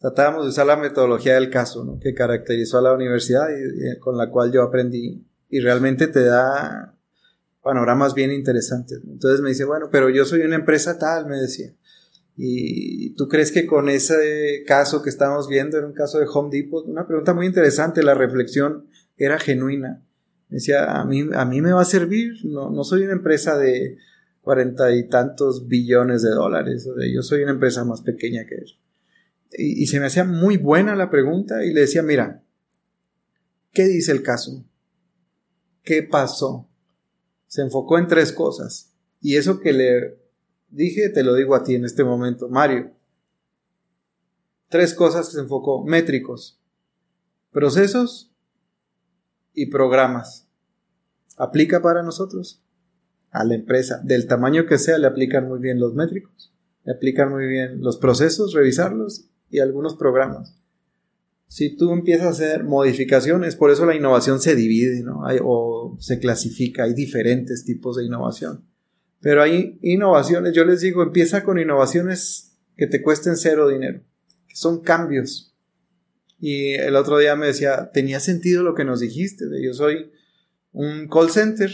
tratábamos de usar la metodología del caso, ¿no? Que caracterizó a la universidad y, con la cual yo aprendí. Y realmente te da panoramas bien interesantes. Entonces me dice, bueno, pero yo soy una empresa tal, me decía. ¿Y tú crees que con ese caso que estamos viendo, era un caso de Home Depot, una pregunta muy interesante, la reflexión era genuina. Me decía, a mí, a mí me va a servir, no, no soy una empresa de cuarenta y tantos billones de dólares. yo soy una empresa más pequeña que eso. Y, se me hacía muy buena la pregunta y le decía, mira, ¿qué dice el caso? ¿Qué pasó? Se enfocó en tres cosas. Y eso que le dije, te lo digo a ti en este momento, Mario. Tres cosas que se enfocó, métricos, procesos y programas. ¿Aplica para nosotros? a la empresa, del tamaño que sea, le aplican muy bien los métricos, le aplican muy bien los procesos, revisarlos y algunos programas. Si tú empiezas a hacer modificaciones, por eso la innovación se divide, ¿no? o se clasifica, hay diferentes tipos de innovación. Pero hay innovaciones, yo les digo, empieza con innovaciones que te cuesten cero dinero, que son cambios. Y el otro día me decía, tenía sentido lo que nos dijiste, de yo soy un call center,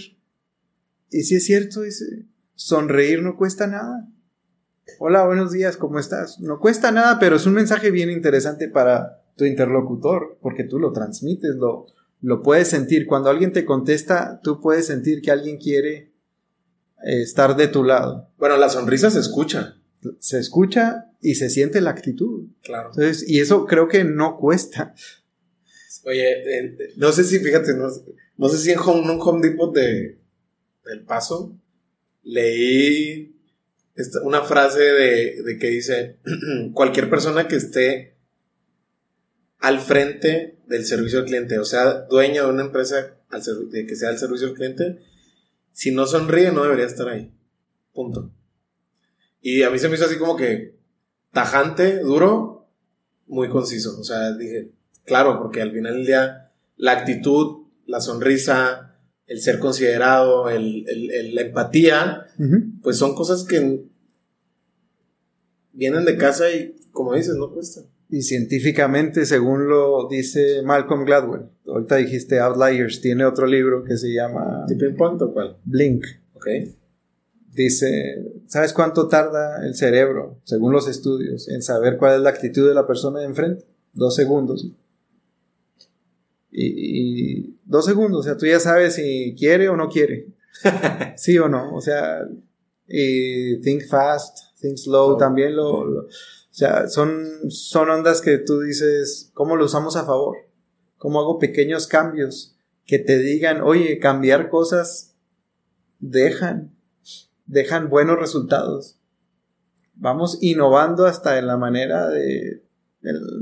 y si es cierto, dice, sonreír no cuesta nada. Hola, buenos días, ¿cómo estás? No cuesta nada, pero es un mensaje bien interesante para tu interlocutor, porque tú lo transmites, lo, lo puedes sentir. Cuando alguien te contesta, tú puedes sentir que alguien quiere eh, estar de tu lado. Bueno, la sonrisa se escucha. Se escucha y se siente la actitud. Claro. Entonces, y eso creo que no cuesta. Oye, eh, no sé si, fíjate, no, sé si en un Home Depot de, del paso, leí una frase de, que dice, cualquier persona que esté al frente del servicio al cliente, o sea, dueña de una empresa al de que sea el servicio al cliente, si no sonríe no debería estar ahí. Punto. Y a mí se me hizo así como que tajante, duro, muy conciso. O sea, dije, claro, porque al final del día la actitud, la sonrisa, el ser considerado, el, la empatía, pues son cosas que vienen de casa y, como dices, no cuesta. Y científicamente, según lo dice Malcolm Gladwell, ahorita dijiste Outliers, tiene otro libro que se llama... ¿Tipping Point o cuál? Blink. Ok. Dice, ¿sabes cuánto tarda el cerebro, según los estudios, en saber cuál es la actitud de la persona de enfrente? Dos segundos. Y, dos segundos, o sea, tú ya sabes si quiere o no quiere. sí o no, o sea, y think fast, think slow, también lo, o sea, son, son ondas que tú dices, ¿cómo lo usamos a favor? ¿Cómo hago pequeños cambios que te digan, oye, cambiar cosas dejan, dejan buenos resultados? Vamos innovando hasta en la manera de,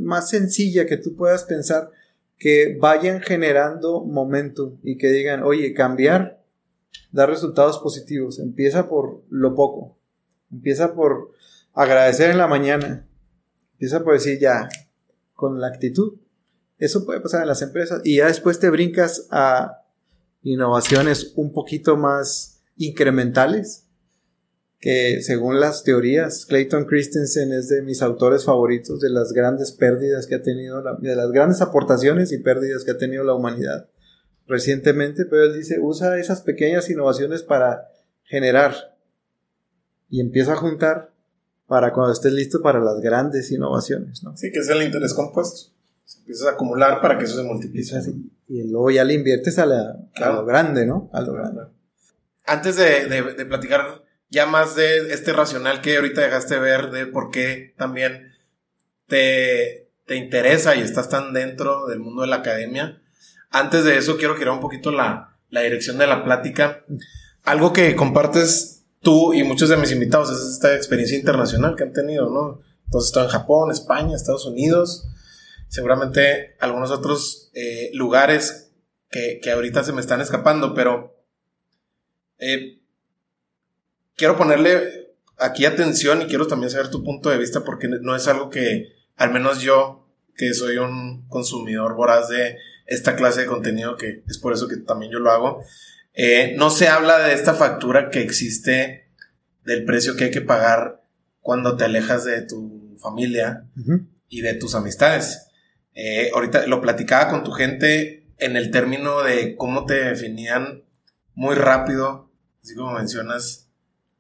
más sencilla que tú puedas pensar que vayan generando momento y que digan, oye, cambiar da resultados positivos. Empieza por lo poco. Empieza por agradecer en la mañana. Empieza por decir ya, con la actitud. Eso puede pasar en las empresas. Y ya después te brincas a innovaciones un poquito más incrementales que según las teorías, Clayton Christensen es de mis autores favoritos de las grandes pérdidas que ha tenido, de las grandes aportaciones y pérdidas que ha tenido la humanidad recientemente, pero él dice, usa esas pequeñas innovaciones para generar y empieza a juntar para cuando estés listo para las grandes innovaciones, ¿no? Sí, que es el interés compuesto. Se empiezas a acumular para que eso se multiplique. Y luego ya le inviertes a, la, lo grande, ¿no? A lo grande. Antes de, de, platicar ya más de este racional que ahorita dejaste ver, de por qué también te, te interesa y estás tan dentro del mundo de la academia, antes de eso quiero girar un poquito la, la dirección de la plática. Algo que compartes tú y muchos de mis invitados es esta experiencia internacional que han tenido, ¿no? Entonces, están en Japón, España, Estados Unidos, seguramente algunos otros eh, lugares que, ahorita se me están escapando, pero eh, quiero ponerle aquí atención y quiero también saber tu punto de vista porque no es algo que, al menos yo, que soy un consumidor voraz de esta clase de contenido, que es por eso que también yo lo hago, eh, no se habla de esta factura que existe del precio que hay que pagar cuando te alejas de tu familia y de tus amistades. Eh, ahorita lo platicaba con tu gente en el término de cómo te definían muy rápido, así como mencionas,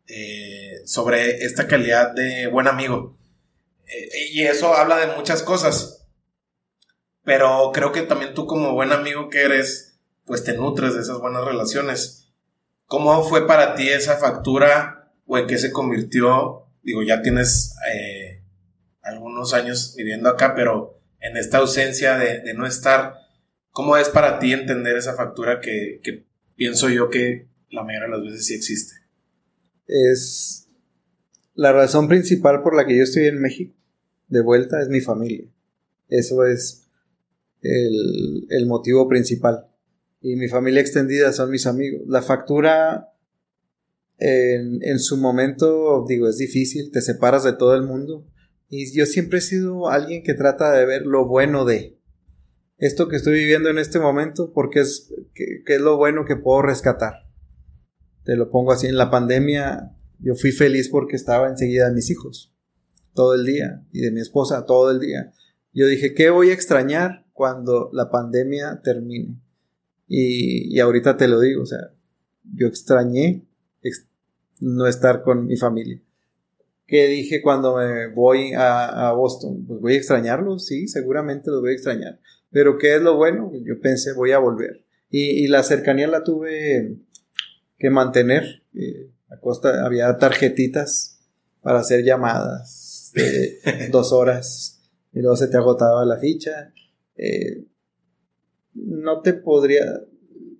eh, sobre esta calidad de buen amigo. y eso habla de muchas cosas. Pero creo que también tú como buen amigo que eres, pues te nutres de esas buenas relaciones. ¿Cómo fue para ti esa factura o en qué se convirtió? Digo, ya tienes eh, algunos años viviendo acá, pero en esta ausencia de, no estar, ¿cómo es para ti entender esa factura que, que pienso yo que la mayoría de las veces sí existe? Es la razón principal por la que yo estoy en México de vuelta es mi familia. Eso es el, el motivo principal y mi familia extendida son mis amigos. La factura en, su momento, digo, es difícil, te separas de todo el mundo. Y yo siempre he sido alguien que trata de ver lo bueno de esto que estoy viviendo en este momento, porque es, que, es lo bueno que puedo rescatar. Te lo pongo así, en la pandemia yo fui feliz porque estaba enseguida de mis hijos, todo el día, y de mi esposa todo el día. Yo dije, ¿qué voy a extrañar cuando la pandemia termine? Y, ahorita te lo digo, o sea, yo extrañé no estar con mi familia. ¿Qué dije cuando me voy a, Boston? Pues voy a extrañarlo, sí, seguramente lo voy a extrañar. Pero ¿qué es lo bueno? Yo pensé, voy a volver. Y, la cercanía la tuve que mantener. Eh, a costa, había tarjetitas para hacer llamadas de dos horas y luego se te agotaba la ficha. Eh, no te podría...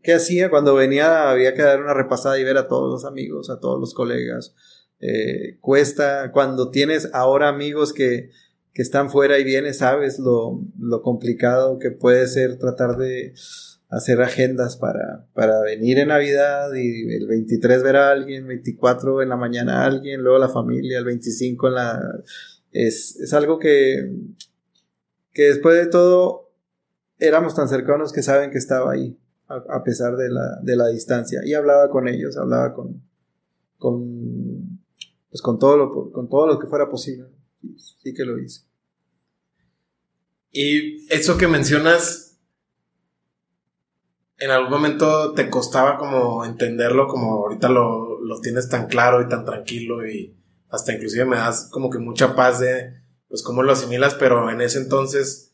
¿Qué hacía cuando venía? Había que dar una repasada y ver a todos los amigos, a todos los colegas. Eh, cuesta, cuando tienes ahora amigos que, que están fuera y vienes, sabes lo, lo, complicado que puede ser tratar de hacer agendas para, para venir en Navidad y el 23 ver a alguien, 24 en la mañana a alguien, luego la familia, el 25 en la... Es, es algo que, que después de todo éramos tan cercanos que saben que estaba ahí, a, pesar de la, de la, distancia. Y hablaba con ellos, hablaba con, con, pues con, todo, lo, con todo lo que fuera posible. Sí que lo hice. Y eso que mencionas, en algún momento te costaba como entenderlo, como ahorita lo, lo tienes tan claro y tan tranquilo y hasta inclusive me das como que mucha paz de, pues cómo lo asimilas, pero en ese entonces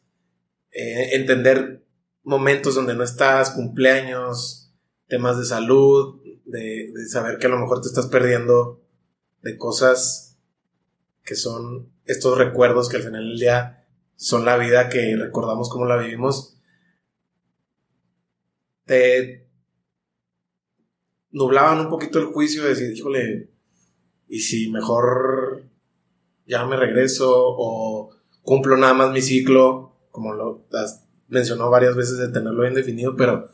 eh, entender momentos donde no estás, cumpleaños, temas de salud, de, saber que a lo mejor te estás perdiendo de cosas que son estos recuerdos que al final del día son la vida que recordamos como la vivimos, te nublaban un poquito el juicio de decir, híjole, y si mejor ya me regreso o cumplo nada más mi ciclo como lo has varias veces, de tenerlo bien definido, pero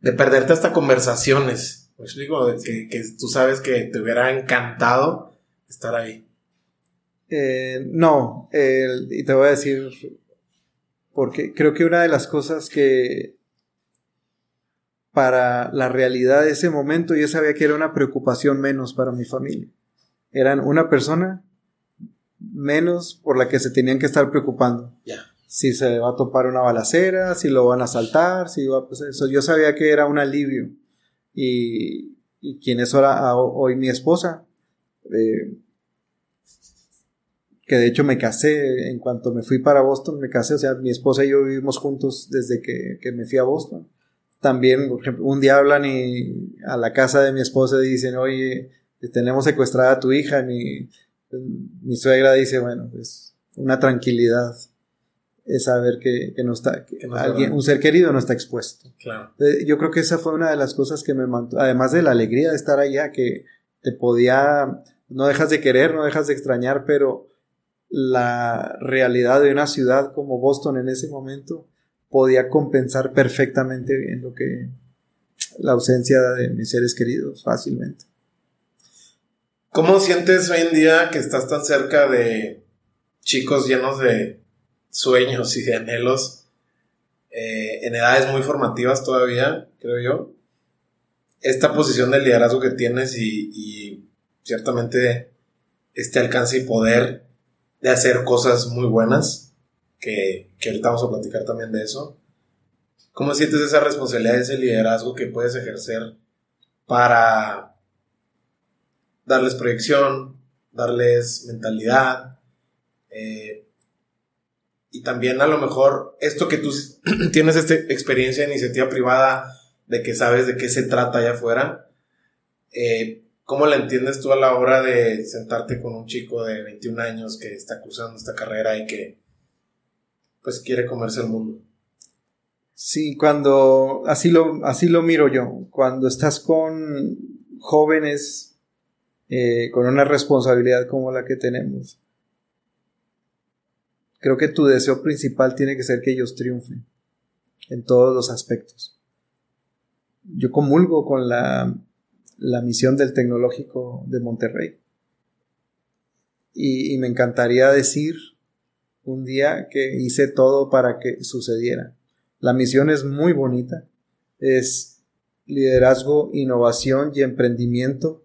de perderte hasta conversaciones. ¿Me explico? que, que, tú sabes que te hubiera encantado estar ahí. Eh, no, y te voy a decir, porque creo que una de las cosas que para la realidad de ese momento yo sabía que era una preocupación menos para mi familia. Eran una persona menos por la que se tenían que estar preocupando. Si se va a topar una balacera, si lo van a asaltar, si va, pues eso. Yo sabía que era un alivio. Y, y quien es ahora hoy mi esposa, eh, que de hecho me casé, en cuanto me fui para Boston, me casé, o sea, mi esposa y yo vivimos juntos desde que, que me fui a Boston. También, por ejemplo, un día hablan y a la casa de mi esposa dicen, oye, tenemos secuestrada a tu hija, mi, mi suegra dice, bueno, pues una tranquilidad es saber que, que no está, que alguien, un ser querido no está expuesto. Claro. Eh, Yo creo que esa fue una de las cosas que me mantuvo, además de la alegría de estar allá, que te podía, no dejas de querer, no dejas de extrañar, pero la realidad de una ciudad como Boston en ese momento podía compensar perfectamente bien lo que la ausencia de mis seres queridos fácilmente. ¿Cómo sientes hoy en día que estás tan cerca de chicos llenos de sueños y de anhelos eh, en edades muy formativas todavía, creo yo? Esta posición de liderazgo que tienes y, y ciertamente este alcance y poder de hacer cosas muy buenas, que, que ahorita vamos a platicar también de eso. ¿Cómo sientes esa responsabilidad, ese liderazgo que puedes ejercer para darles proyección, darles mentalidad? Eh, y también a lo mejor esto que tú tienes esta experiencia de iniciativa privada, de que sabes de qué se trata allá afuera, eh, ¿cómo la entiendes tú a la hora de sentarte con un chico de 21 años que está cursando esta carrera y que pues quiere comerse el mundo? Sí, cuando así lo, así lo miro yo, cuando estás con jóvenes eh, con una responsabilidad como la que tenemos, creo que tu deseo principal tiene que ser que ellos triunfen en todos los aspectos. Yo comulgo con la, la misión del tecnológico de Monterrey. Y, y, me encantaría decir un día que hice todo para que sucediera. La misión es muy bonita. Es liderazgo, innovación y emprendimiento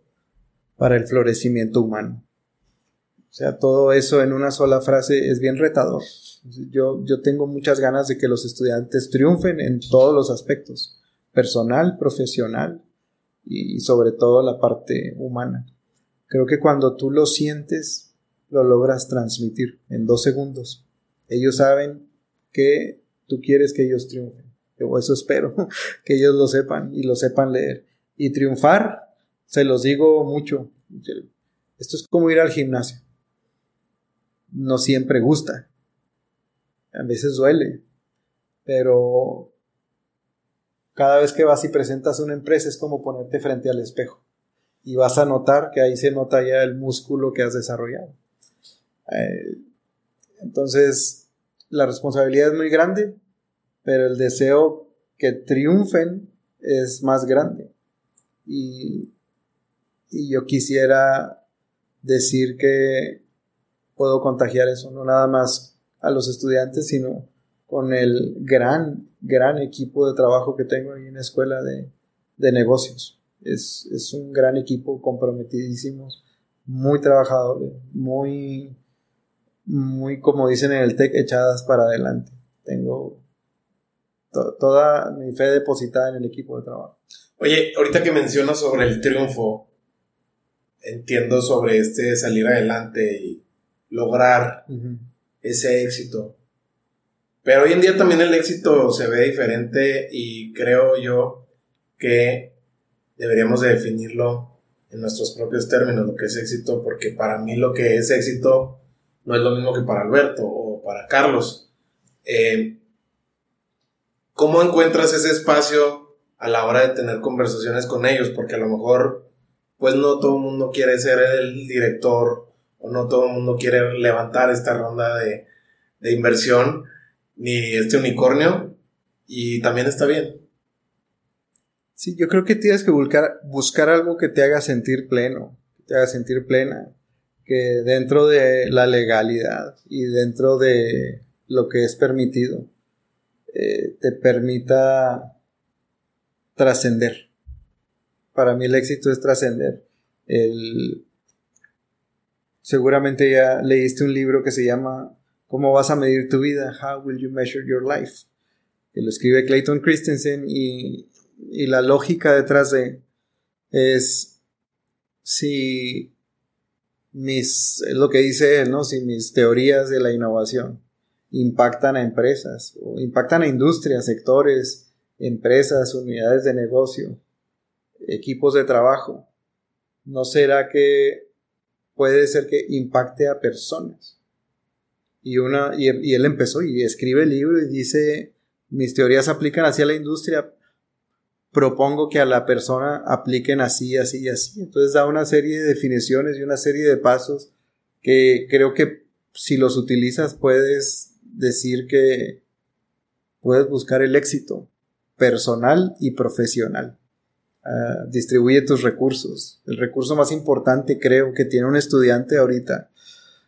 para el florecimiento humano. O sea, todo eso en una sola frase es bien retador. Yo, yo tengo muchas ganas de que los estudiantes triunfen en todos los aspectos, personal, profesional y sobre todo la parte humana. Creo que cuando tú lo sientes, lo logras transmitir en dos segundos. Ellos saben que tú quieres que ellos triunfen. Yo eso espero, que ellos lo sepan y lo sepan leer. Y triunfar, se los digo mucho. Esto es como ir al gimnasio no siempre gusta. A veces duele. Pero cada vez que vas y presentas una empresa es como ponerte frente al espejo. Y vas a notar que ahí se nota ya el músculo que has desarrollado. Eh, entonces, la responsabilidad es muy grande, pero el deseo que triunfen es más grande. Y, y yo quisiera decir que puedo contagiar eso, no nada más a los estudiantes, sino con el gran, gran equipo de trabajo que tengo ahí en la escuela de, de negocios. Es, es, un gran equipo comprometidísimos, muy trabajadores, muy, muy, como dicen en el TEC, echadas para adelante. Tengo to toda mi fe depositada en el equipo de trabajo. Oye, ahorita que mencionas sobre el triunfo, entiendo sobre este salir adelante y lograr uh -huh. ese éxito. Pero hoy en día también el éxito se ve diferente y creo yo que deberíamos de definirlo en nuestros propios términos, lo que es éxito, porque para mí lo que es éxito no es lo mismo que para Alberto o para Carlos. Eh, ¿Cómo encuentras ese espacio a la hora de tener conversaciones con ellos? Porque a lo mejor, pues no todo el mundo quiere ser el director o no todo el mundo quiere levantar esta ronda de, de inversión ni este unicornio y también está bien. Sí, yo creo que tienes que buscar, buscar algo que te haga sentir pleno, que te haga sentir plena, que dentro de la legalidad y dentro de lo que es permitido, eh, te permita trascender. Para mí el éxito es trascender. Seguramente ya leíste un libro que se llama ¿Cómo vas a medir tu vida? How will you measure your life? Que lo escribe Clayton Christensen y, y la lógica detrás de es si mis, es lo que dice él, ¿no? Si mis teorías de la innovación impactan a empresas o impactan a industrias, sectores, empresas, unidades de negocio, equipos de trabajo, ¿no será que puede ser que impacte a personas? Y, una, y, él empezó y escribe el libro y dice, mis teorías aplican hacia la industria, propongo que a la persona apliquen así, así y así. Entonces da una serie de definiciones y una serie de pasos que creo que si los utilizas puedes decir que puedes buscar el éxito personal y profesional. Ah, distribuye tus recursos. El recurso más importante creo que tiene un estudiante ahorita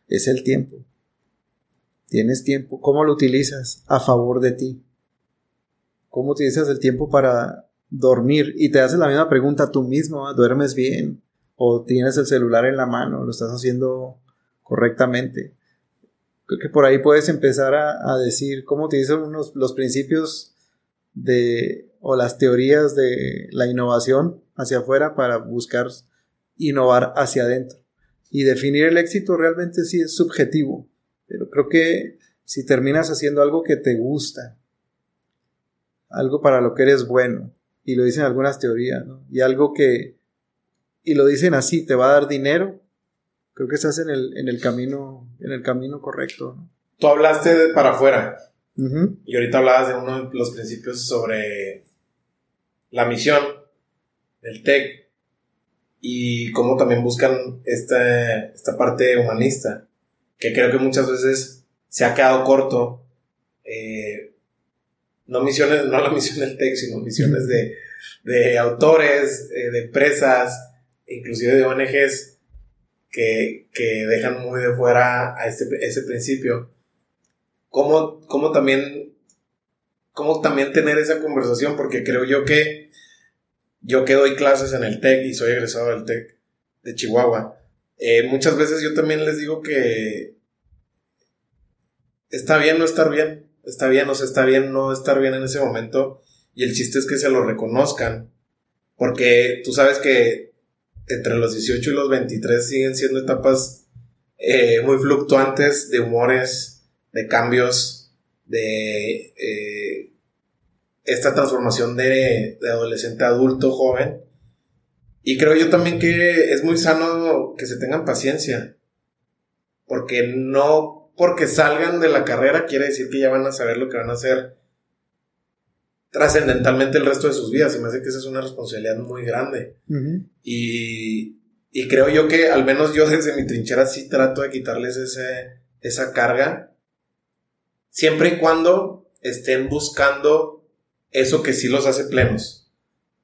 es el tiempo. Tienes tiempo. ¿Cómo lo utilizas? A favor de ti. ¿Cómo utilizas el tiempo para dormir y te haces la misma pregunta tú mismo, ¿duermes bien? ¿O tienes el celular en la mano? ¿Lo estás haciendo correctamente? Creo que por ahí puedes empezar a, decir cómo utilizan unos, los principios de, o las teorías de la innovación hacia afuera para buscar innovar hacia adentro. Y definir el éxito realmente sí es subjetivo, pero creo que si terminas haciendo algo que te gusta, algo para lo que eres bueno, y lo dicen algunas teorías, ¿no? Y algo que, y lo dicen así, te va a dar dinero, creo que estás en el, en el camino, en el camino correcto, ¿no? Tú hablaste de para afuera, y ahorita hablabas de uno de los principios sobre la misión del TEC y cómo también buscan esta, esta parte humanista, que creo que muchas veces se ha quedado corto eh, no misiones, no la misión del TEC, sino misiones de, autores, eh, de empresas, inclusive de ONGs que, dejan muy de fuera a este, ese principio. ¿Cómo, cómo también, cómo también tener esa conversación? Porque creo yo que yo que doy clases en el TEC y soy egresado del TEC de Chihuahua, eh, muchas veces yo también les digo que está bien no estar bien está bien, o sea, está bien no estar bien en ese momento. Y el chiste es que se lo reconozcan. Porque tú sabes que entre los 18 y los 23 siguen siendo etapas eh, muy fluctuantes de humores, de cambios, de eh, esta transformación de, de adolescente a adulto, joven. Y creo yo también que es muy sano que se tengan paciencia. Porque no porque salgan de la carrera quiere decir que ya van a saber lo que van a hacer trascendentalmente el resto de sus vidas. Y me hace que esa es una responsabilidad muy grande. y, y, creo yo que al menos yo desde mi trinchera sí trato de quitarles ese, esa carga. Siempre y cuando estén buscando eso que sí los hace plenos.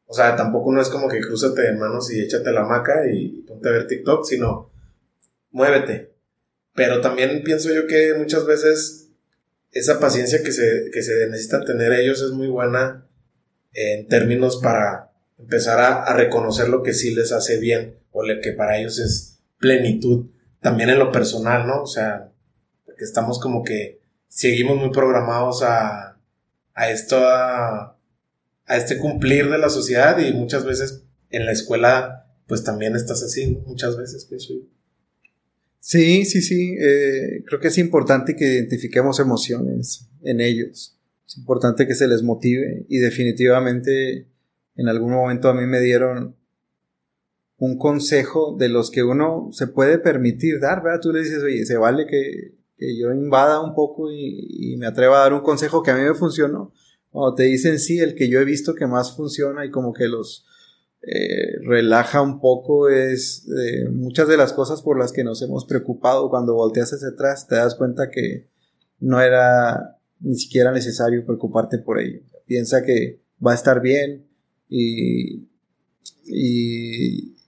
O sea, tampoco no es como que crúzate de manos y échate la maca y ponte a ver TikTok, sino muévete pero también pienso yo que muchas veces esa paciencia que se, que se necesita tener ellos es muy buena en términos para empezar a, reconocer lo que sí les hace bien o lo que para ellos es plenitud. También en lo personal, ¿no? O sea, porque estamos como que seguimos muy programados a, a esto, a, a este cumplir de la sociedad y muchas veces en la escuela pues también estás así, muchas veces pienso yo. Sí, sí, sí. Eh, creo que es importante que identifiquemos emociones en ellos. Es importante que se les motive y definitivamente en algún momento a mí me dieron un consejo de los que uno se puede permitir dar, ¿verdad? Tú le dices, oye, se vale que, yo invada un poco y, me atreva a dar un consejo que a mí me funcionó. O te dicen, sí, el que yo he visto que más funciona y como que los, eh, relaja un poco es eh, muchas de las cosas por las que nos hemos preocupado cuando volteas hacia atrás te das cuenta que no era ni siquiera necesario preocuparte por ello piensa que va a estar bien y,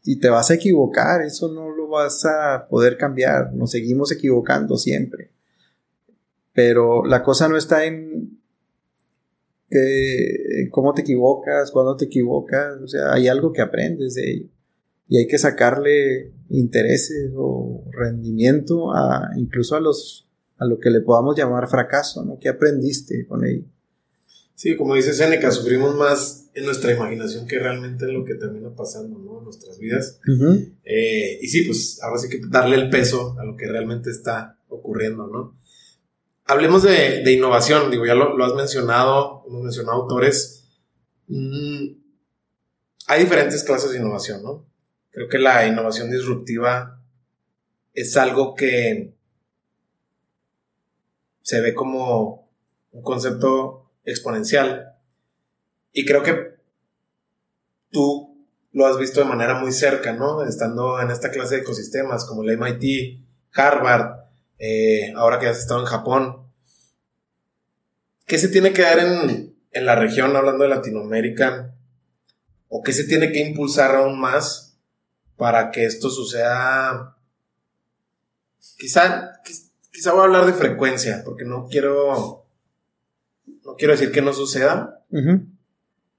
y te vas a equivocar eso no lo vas a poder cambiar nos seguimos equivocando siempre pero la cosa no está en que cómo te equivocas, cuándo te equivocas, o sea, hay algo que aprendes de ello. Y hay que sacarle intereses o rendimiento a incluso a los a lo que le podamos llamar fracaso, ¿no? ¿Qué aprendiste con ello? Sí, como dice Seneca, sufrimos más en nuestra imaginación que realmente en lo que termina pasando, ¿no? Nuestras vidas. Eh, y sí, pues ahora sí que darle el peso a lo que realmente está ocurriendo, ¿no? Hablemos de, innovación, digo, ya lo, has mencionado, hemos mencionado autores. Mm, hay diferentes clases de innovación, ¿no? Creo que la innovación disruptiva es algo que se ve como un concepto exponencial. Y creo que tú lo has visto de manera muy cerca, ¿no? Estando en esta clase de ecosistemas como el MIT, Harvard, eh, ahora que has estado en Japón. ¿Qué se tiene que dar en, en la región, hablando de Latinoamérica? ¿O qué se tiene que impulsar aún más para que esto suceda? Quizá, quizá voy a hablar de frecuencia, porque no quiero no quiero decir que no suceda,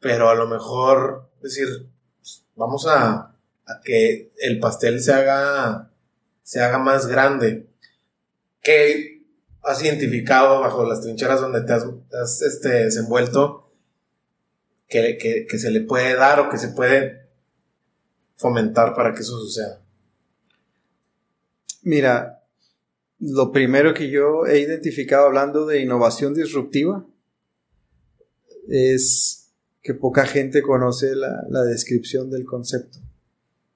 pero a lo mejor decir, vamos a, que el pastel se haga, se haga más grande. ¿Qué has identificado bajo las trincheras donde te has, este, desenvuelto que, que se le puede dar o que se puede fomentar para que eso suceda? Mira, lo primero que yo he identificado hablando de innovación disruptiva es que poca gente conoce la, descripción del concepto.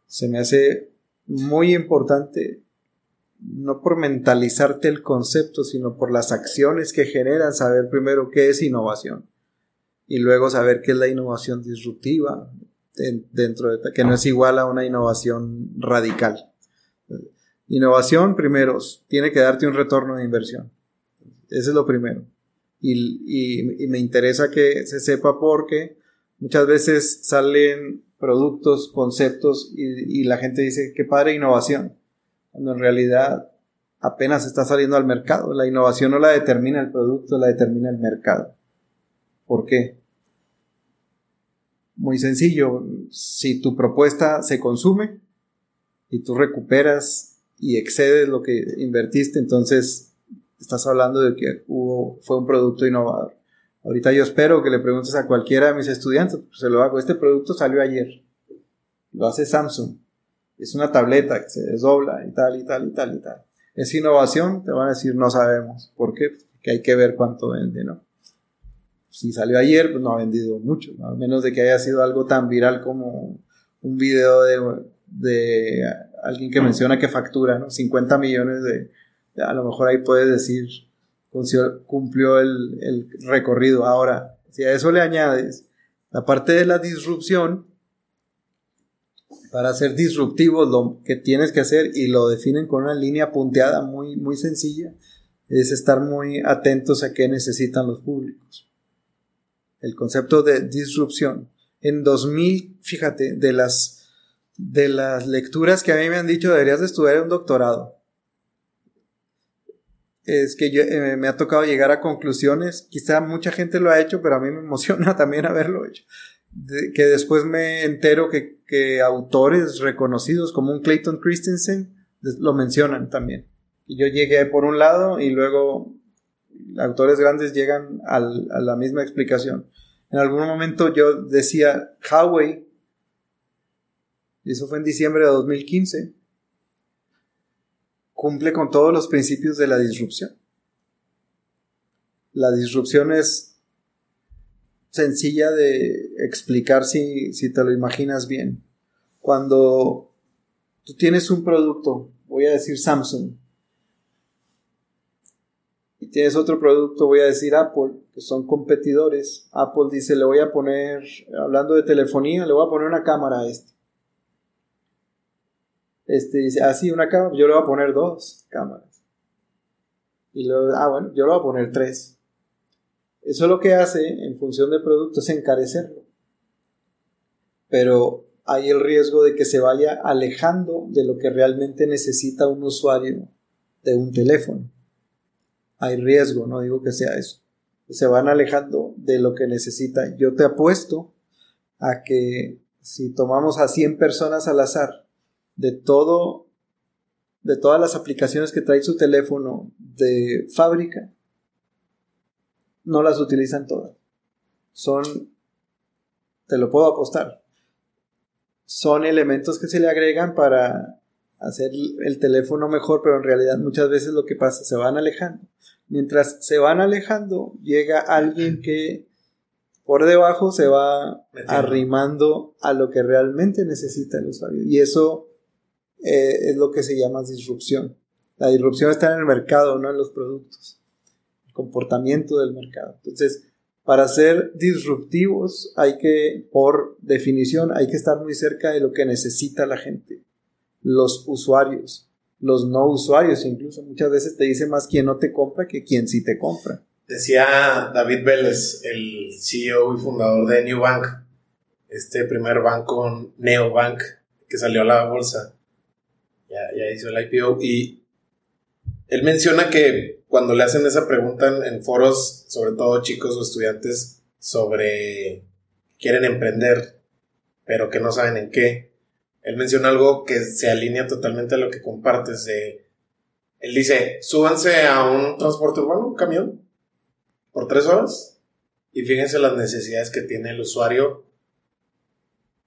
Se me hace muy importante, no por mentalizarte el concepto, sino por las acciones que generan, saber primero qué es innovación y luego saber qué es la innovación disruptiva dentro de que no es igual a una innovación radical. Innovación, primero, tiene que darte un retorno de inversión. Ese es lo primero y, me interesa que se sepa porque muchas veces salen productos, conceptos y, la gente dice que padre innovación, cuando en realidad apenas está saliendo al mercado. La innovación no la determina el producto, la determina el mercado. ¿Por qué? Muy sencillo, si tu propuesta se consume y tú recuperas y excedes lo que invertiste, entonces estás hablando de que hubo, fue un producto innovador. Ahorita yo espero que le preguntes a cualquiera de mis estudiantes, pues se lo hago, este producto salió ayer, lo hace Samsung, es una tableta que se desdobla y tal y tal y tal y tal. ¿Es innovación? Te van a decir no sabemos. ¿Por qué? Porque hay que ver cuánto vende, ¿no? Si salió ayer, pues no ha vendido mucho, a menos de que haya sido algo tan viral como un video de, de alguien que menciona que factura, ¿no? 50 millones de, a lo mejor ahí puedes decir, cumplió el, recorrido. Ahora, si a eso le añades la parte de la disrupción, para ser disruptivo lo que tienes que hacer y lo definen con una línea punteada muy, muy sencilla, es estar muy atentos a qué necesitan los públicos. El concepto de disrupción. En 2000, fíjate, de las, de las lecturas que a mí me han dicho deberías de estudiar un doctorado es que yo, eh, me ha tocado llegar a conclusiones, quizá mucha gente lo ha hecho, pero a mí me emociona también haberlo hecho, que después me entero que, que, autores reconocidos como un Clayton Christensen lo mencionan también. Y yo llegué por un lado y luego autores grandes llegan a la misma explicación. En algún momento yo decía, Huawei, y eso fue en diciembre de 2015, cumple con todos los principios de la disrupción. La disrupción es sencilla de explicar si, te lo imaginas bien. Cuando tú tienes un producto, voy a decir Samsung, y tienes otro producto, voy a decir Apple, que son competidores. Apple dice, le voy a poner, hablando de telefonía, le voy a poner una cámara a este este, dice, ah, sí, una cámara, yo le voy a poner dos cámaras. Y luego, ah, bueno, yo le voy a poner tres. Eso lo que hace, en función del producto, es encarecerlo. Pero hay el riesgo de que se vaya alejando de lo que realmente necesita un usuario de un teléfono. Hay riesgo, no digo que sea eso. Se van alejando de lo que necesita. Yo te apuesto a que si tomamos a 100 personas al azar de todo, de todas las aplicaciones que trae su teléfono de fábrica, no las utilizan todas. son, te lo puedo apostar, son elementos que se le agregan para hacer el teléfono mejor, pero en realidad muchas veces lo que pasa, se van alejando. Mientras se van alejando, llega alguien que por debajo se va arrimando a lo que realmente necesita el usuario. Y eso eh, es lo que se llama disrupción. La disrupción está en el mercado, no en los productos. El comportamiento del mercado. Entonces, para ser disruptivos hay que, por definición, hay que estar muy cerca de lo que necesita la gente, los usuarios, los no usuarios incluso. Muchas veces te dice más quien no te compra que quien sí te compra. Decía David Vélez, el CEO y fundador de New Bank, este primer banco neobank que salió a la bolsa, ya, ya hizo el IPO, y él menciona que cuando le hacen esa pregunta en, foros, sobre todo chicos o estudiantes, sobre quieren emprender, pero que no saben en qué, él menciona algo que se alinea totalmente a lo que compartes. Él dice, súbanse a un transporte urbano, un camión, por tres horas y fíjense las necesidades que tiene el usuario,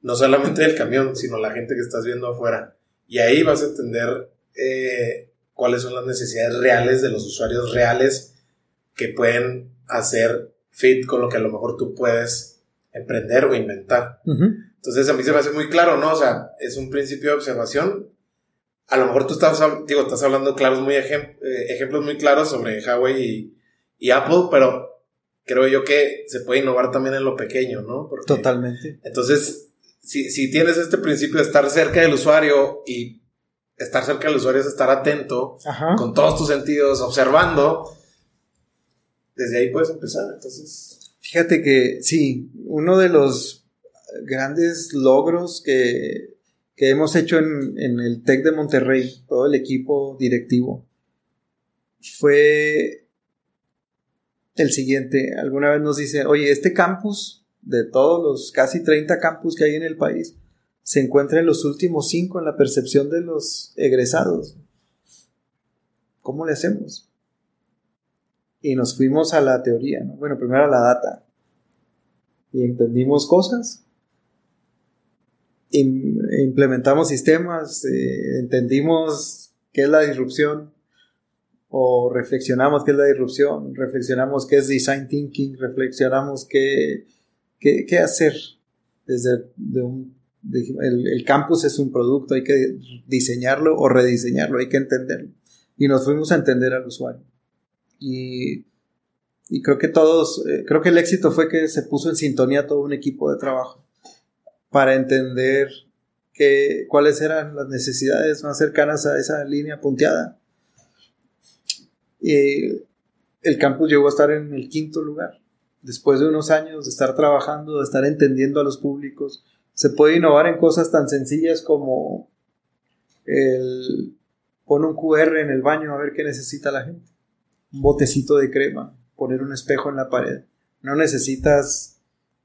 no solamente del camión, sino la gente que estás viendo afuera. Y ahí vas a entender eh, cuáles son las necesidades reales de los usuarios reales que pueden hacer fit con lo que a lo mejor tú puedes emprender o inventar. Entonces a mí se me hace muy claro, ¿no? O sea, es un principio de observación. A lo mejor tú estás, digo, estás hablando claros, muy eh, ejemplos muy claros sobre Huawei y, y Apple, pero creo yo que se puede innovar también en lo pequeño, ¿no? Totalmente. Entonces, si, si, tienes este principio de estar cerca del usuario y estar cerca del usuario es estar atento con todos tus sentidos, observando, desde ahí puedes empezar. Entonces, fíjate que sí, uno de los grandes logros que, que hemos hecho en, en el TEC de Monterrey, todo el equipo directivo, fue el siguiente. Alguna vez nos dice, oye, este campus, de todos los casi 30 campus que hay en el país, se encuentra en los últimos cinco en la percepción de los egresados. ¿Cómo le hacemos? Y nos fuimos a la teoría, ¿no? Bueno, primero a la data. Y entendimos cosas. implementamos sistemas, eh, entendimos qué es la disrupción, o reflexionamos qué es la disrupción, reflexionamos qué es design thinking, reflexionamos qué, qué, hacer desde un, el, campus es un producto, hay que diseñarlo o rediseñarlo, hay que entenderlo. Y nos fuimos a entender al usuario. Y, y creo que todos, eh, creo que el éxito fue que se puso en sintonía todo un equipo de trabajo para entender que, cuáles eran las necesidades más cercanas a esa línea punteada el campus llegó a estar en el quinto lugar. Después de unos años de estar trabajando, de estar entendiendo a los públicos, se puede innovar en cosas tan sencillas como el poner un QR en el baño a ver qué necesita la gente. Un botecito de crema, poner un espejo en la pared. No necesitas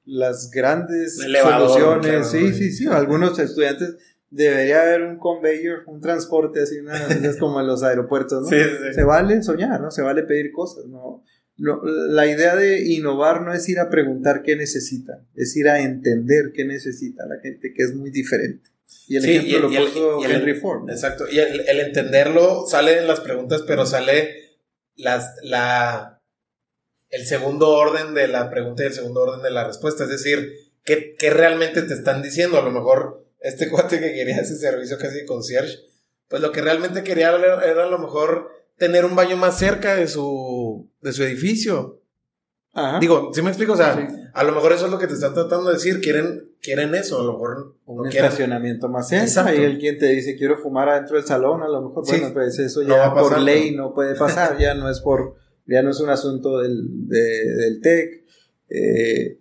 las grandes soluciones. sí, sí, sí. Algunos estudiantes debería haber un conveyor, un transporte así, es como en los aeropuertos, ¿no? Se vale soñar, ¿no? Se vale pedir cosas, ¿no? La idea de innovar no es ir a preguntar qué necesita, es ir a entender qué necesita la gente, que es muy diferente. Y el ejemplo lo puso Henry Ford. Exacto, y el, entenderlo sale en las preguntas, pero sale las, la, el segundo orden de la pregunta y el segundo orden de la respuesta, es decir, ¿qué, qué realmente te están diciendo? A lo mejor este cuate que quería ese servicio casi concierge, pues lo que realmente quería era, a lo mejor tener un baño más cerca de su, de su edificio. Ajá. Digo, ¿sí me explico? O sea, a lo mejor eso es lo que te están tratando de decir, quieren, quieren eso, a lo mejor un estacionamiento más cerca y el quien te dice quiero fumar adentro del salón, a lo mejor, bueno, pues eso ya por ley no puede pasar, ya no es por, ya no es un asunto del, del TEC. Eh,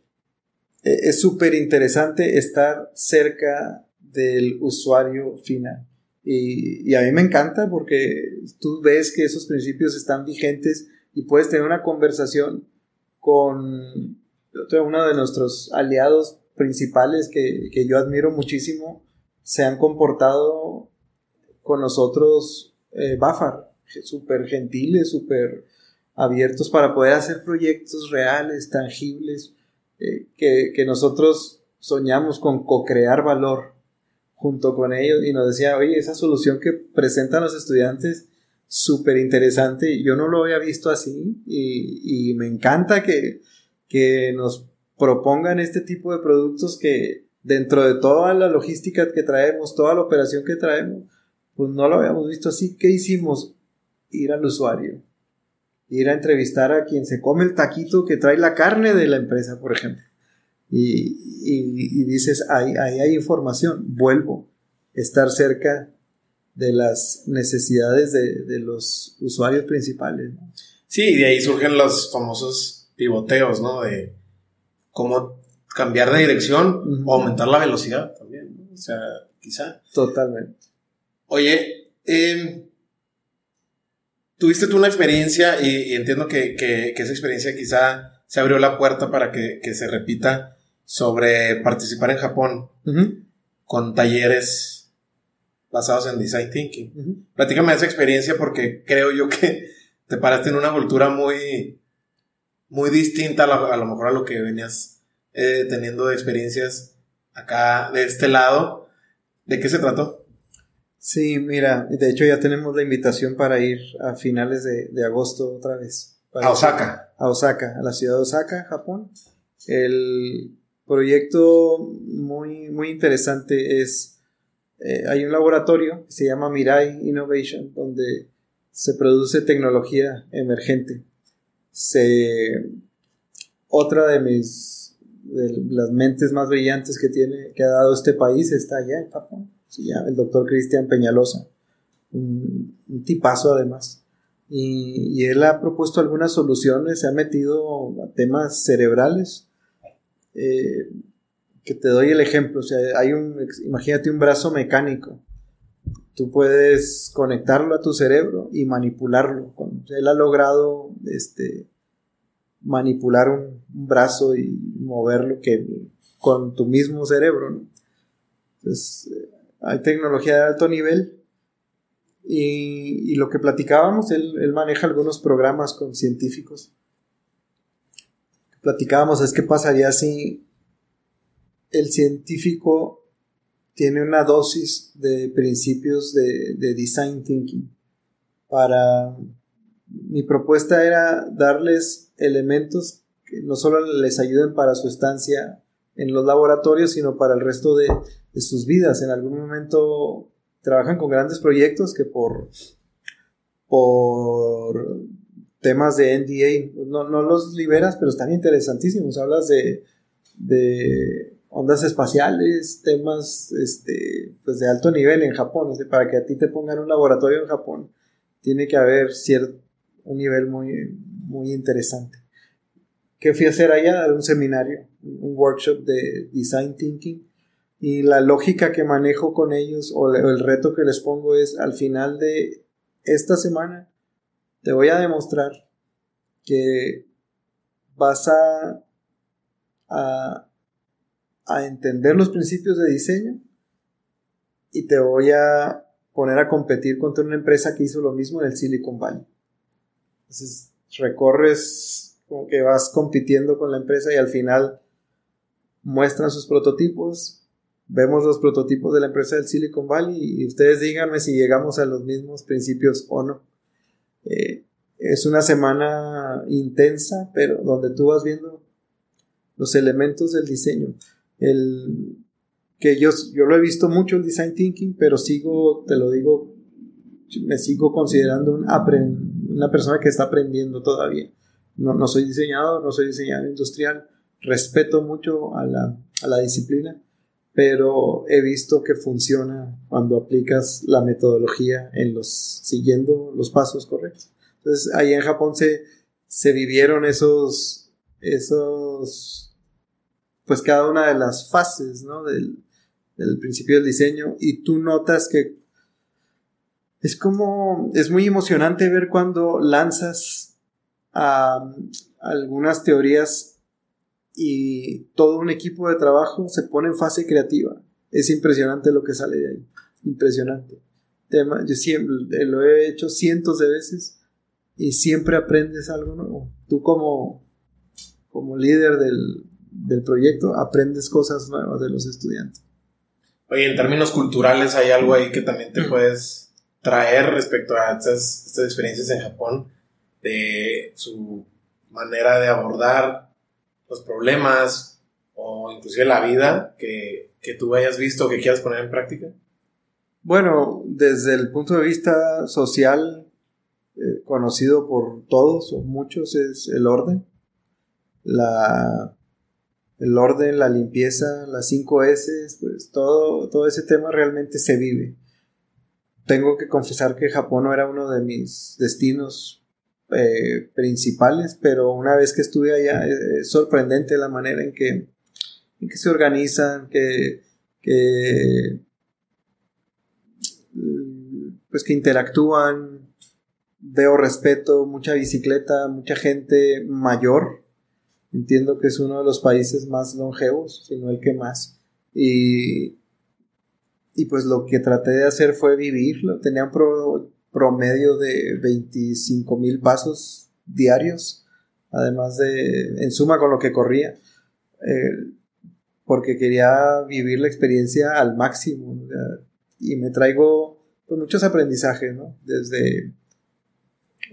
eh, es súper interesante estar cerca del usuario final. Y, a mí me encanta porque tú ves que esos principios están vigentes y puedes tener una conversación con uno de nuestros aliados principales que, yo admiro muchísimo. Se han comportado con nosotros, eh, Bafar, súper gentiles, súper abiertos para poder hacer proyectos reales, tangibles, eh, que, que nosotros soñamos con co-crear valor junto con ellos y nos decía, oye, esa solución que presentan los estudiantes, súper interesante, yo no lo había visto así y, me encanta que, que nos propongan este tipo de productos que dentro de toda la logística que traemos, toda la operación que traemos, pues no lo habíamos visto así. ¿Qué hicimos? Ir al usuario, ir a entrevistar a quien se come el taquito que trae la carne de la empresa, por ejemplo. Y, dices, ahí, hay información, vuelvo, estar cerca de las necesidades de, los usuarios principales. Sí, y de ahí surgen los famosos pivoteos, ¿no? De cómo cambiar de dirección o aumentar la velocidad también, O sea, quizá. Totalmente. Oye, em, tuviste tú una experiencia y, entiendo que, esa experiencia quizá se abrió la puerta para que, se repita sobre participar en Japón con talleres basados en design thinking. Platícame esa experiencia porque creo yo que te paraste en una cultura muy, muy distinta a lo mejor a lo que venías eh, teniendo experiencias acá de este lado. ¿De qué se trató? Sí, mira, de hecho ya tenemos la invitación para ir a finales de, agosto otra vez. A Osaka. A Osaka, a la ciudad de Osaka, Japón. El proyecto muy, muy interesante es, eh, hay un laboratorio que se llama Mirai Innovation, donde se produce tecnología emergente. Se, otra de mis de las mentes más brillantes que tiene, que ha dado este país está allá en Japón. Se llama el doctor Cristian Peñalosa. Un, tipazo además. Y, él ha propuesto algunas soluciones, se ha metido a temas cerebrales. Eh, que te doy el ejemplo, o sea, hay un, imagínate un brazo mecánico. Tú puedes conectarlo a tu cerebro y manipularlo. Él ha logrado este, manipular un, brazo y moverlo que con tu mismo cerebro. Entonces, eh, hay tecnología de alto nivel y, lo que platicábamos, él, maneja algunos programas con científicos. Platicábamos es qué pasaría si el científico tiene una dosis de principios de, de design thinking para mi propuesta era darles elementos que no solo les ayuden para su estancia en los laboratorios, sino para el resto de, sus vidas. En algún momento trabajan con grandes proyectos que por, por temas de NDA no, los liberas, pero están interesantísimos. Hablas de, de ondas espaciales, temas este, pues de alto nivel en Japón. para que a ti te pongan un laboratorio en Japón, tiene que haber cierto un nivel muy, muy interesante. ¿Qué fui a hacer allá? Un seminario, un workshop de design thinking. Y la lógica que manejo con ellos o el reto que les pongo es al final de esta semana te voy a demostrar que vas a, a, entender los principios de diseño y te voy a poner a competir contra una empresa que hizo lo mismo en el Silicon Valley. Entonces recorres como que vas compitiendo con la empresa y al final muestran sus prototipos, vemos los prototipos de la empresa del Silicon Valley y ustedes díganme si llegamos a los mismos principios o no. Eh, es una semana intensa, pero donde tú vas viendo los elementos del diseño. El, que yo, yo lo he visto mucho el design thinking, pero sigo, te lo digo, me sigo considerando un una persona que está aprendiendo todavía. No, no soy diseñador, no soy diseñador industrial, respeto mucho a la, a la disciplina, pero he visto que funciona cuando aplicas la metodología siguiendo los pasos correctos. Entonces, ahí en Japón se, se vivieron esos, esos, pues cada una de las fases, ¿no? Del, del principio del diseño y tú notas que es como, es muy emocionante ver cuando lanzas algunas teorías y todo un equipo de trabajo se pone en fase creativa. Es impresionante lo que sale de ahí. Impresionante. Tema, yo siempre lo he hecho cientos de veces y siempre aprendes algo nuevo. Tú como, como líder del, del proyecto, aprendes cosas nuevas de los estudiantes. Oye, en términos culturales hay algo ahí que también te puedes traer respecto a estas, estas experiencias en Japón, de su manera de abordar los problemas o inclusive la vida que, que tú hayas visto que quieras poner en práctica. Bueno, desde el punto de vista social, eh, conocido por todos o muchos, es el orden. La, el orden, la limpieza, las 5 S, pues todo, todo ese tema realmente se vive. Tengo que confesar que Japón no era uno de mis destinos eh, principales, pero una vez que estuve allá eh, es, sorprendente la manera en que, en que se organizan, que, que pues que interactúan, veo respeto, mucha bicicleta, mucha gente mayor. Entiendo que es uno de los países más longevos, si no el que más. Y, y pues lo que traté de hacer fue vivirlo. Tenía un promedio de 25 mil pasos diarios, además de, en suma con lo que corría, eh, porque quería vivir la experiencia al máximo. y me traigo pues, muchos aprendizajes, ¿no? Desde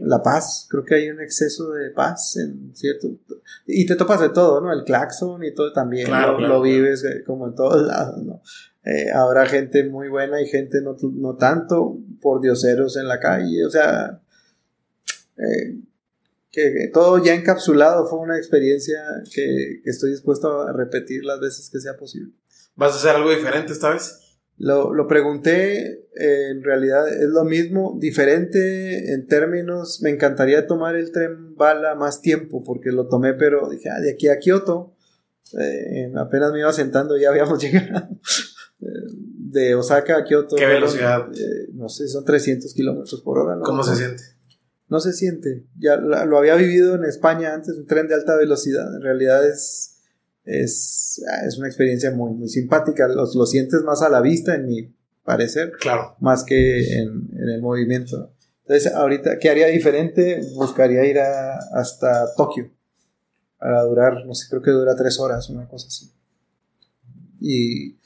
la paz, creo que hay un exceso de paz en cierto... Y te topas de todo, ¿no? El claxon y todo también, lo, vives eh, como en todos lados, ¿no? Eh, habrá gente muy buena y gente no, no, tanto, por dioseros en la calle, o sea, eh, que, todo ya encapsulado fue una experiencia que, que estoy dispuesto a repetir las veces que sea posible. ¿Vas a hacer algo diferente esta vez? Lo, lo pregunté, eh, en realidad es lo mismo, diferente en términos, me encantaría tomar el tren bala más tiempo, porque lo tomé, pero dije, ah, de aquí a Kioto, eh, apenas me iba sentando, ya habíamos llegado. De Osaka a Kioto. ¿Qué velocidad? Eh, no sé, son 300 kilómetros por hora. ¿Cómo se siente? No se siente. Ya lo había vivido en España antes, un tren de alta velocidad. En realidad es es, ah, es una experiencia muy, muy simpática. Los, lo sientes más a la vista, en mi parecer. Claro. Más que en, el movimiento. Entonces, ahorita, ¿qué haría diferente? Buscaría ir hasta Tokio. Para durar, no sé, creo que dura tres horas, una cosa así. Y.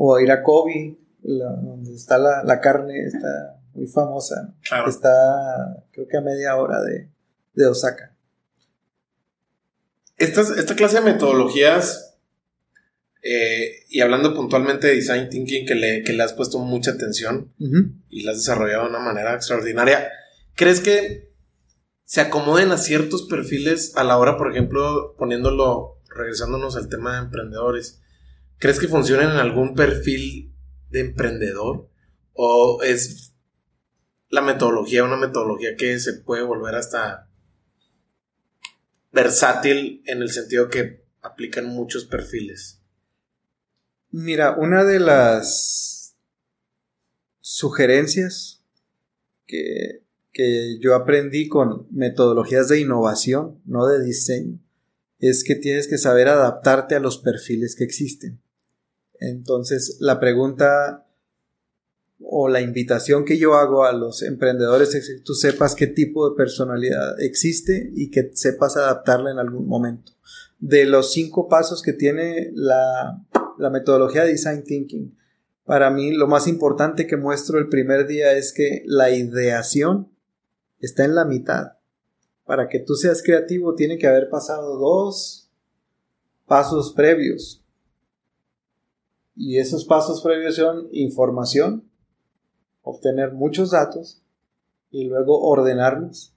O ir a Kobe, donde está la, carne, está muy famosa. Está, creo que a media hora de, de Osaka esta clase de metodologías, eh, y hablando puntualmente de design thinking, que le, le has puesto mucha atención y la has desarrollado de una manera extraordinaria, ¿crees que se acomoden a ciertos perfiles a la hora, por ejemplo, poniéndolo, regresándonos al tema de emprendedores? ¿Crees que funcionen en algún perfil de emprendedor? ¿O es la metodología una metodología que se puede volver hasta versátil en el sentido que aplican muchos perfiles. Mira, una de las sugerencias que, que yo aprendí con metodologías de innovación, no de diseño, es que tienes que saber adaptarte a los perfiles que existen. Entonces, la pregunta o la invitación que yo hago a los emprendedores es que tú sepas qué tipo de personalidad existe y que sepas adaptarla en algún momento. De los cinco pasos que tiene la, metodología de Design Thinking, para mí lo más importante que muestro el primer día es que la ideación está en la mitad. Para que tú seas creativo tiene que haber pasado dos pasos previos. Y esos pasos previos son información, obtener muchos datos y luego ordenarlos.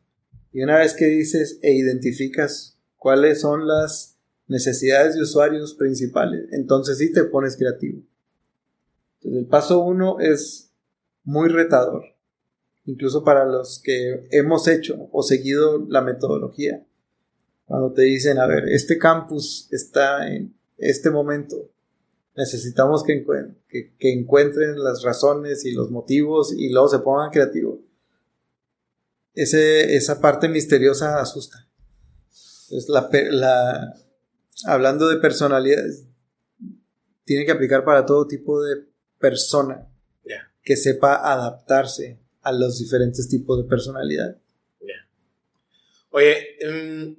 Y una vez que dices e identificas cuáles son las necesidades de usuarios principales, entonces sí te pones creativo. Entonces el paso uno es muy retador, incluso para los que hemos hecho o seguido la metodología. Cuando te dicen, a ver, este campus está en este momento necesitamos que, que, encuentren las razones y los motivos y luego se pongan creativos. Ese, esa parte misteriosa asusta. Es la, la, hablando de personalidades, tiene que aplicar para todo tipo de persona que sepa adaptarse a los diferentes tipos de personalidad. Oye, em,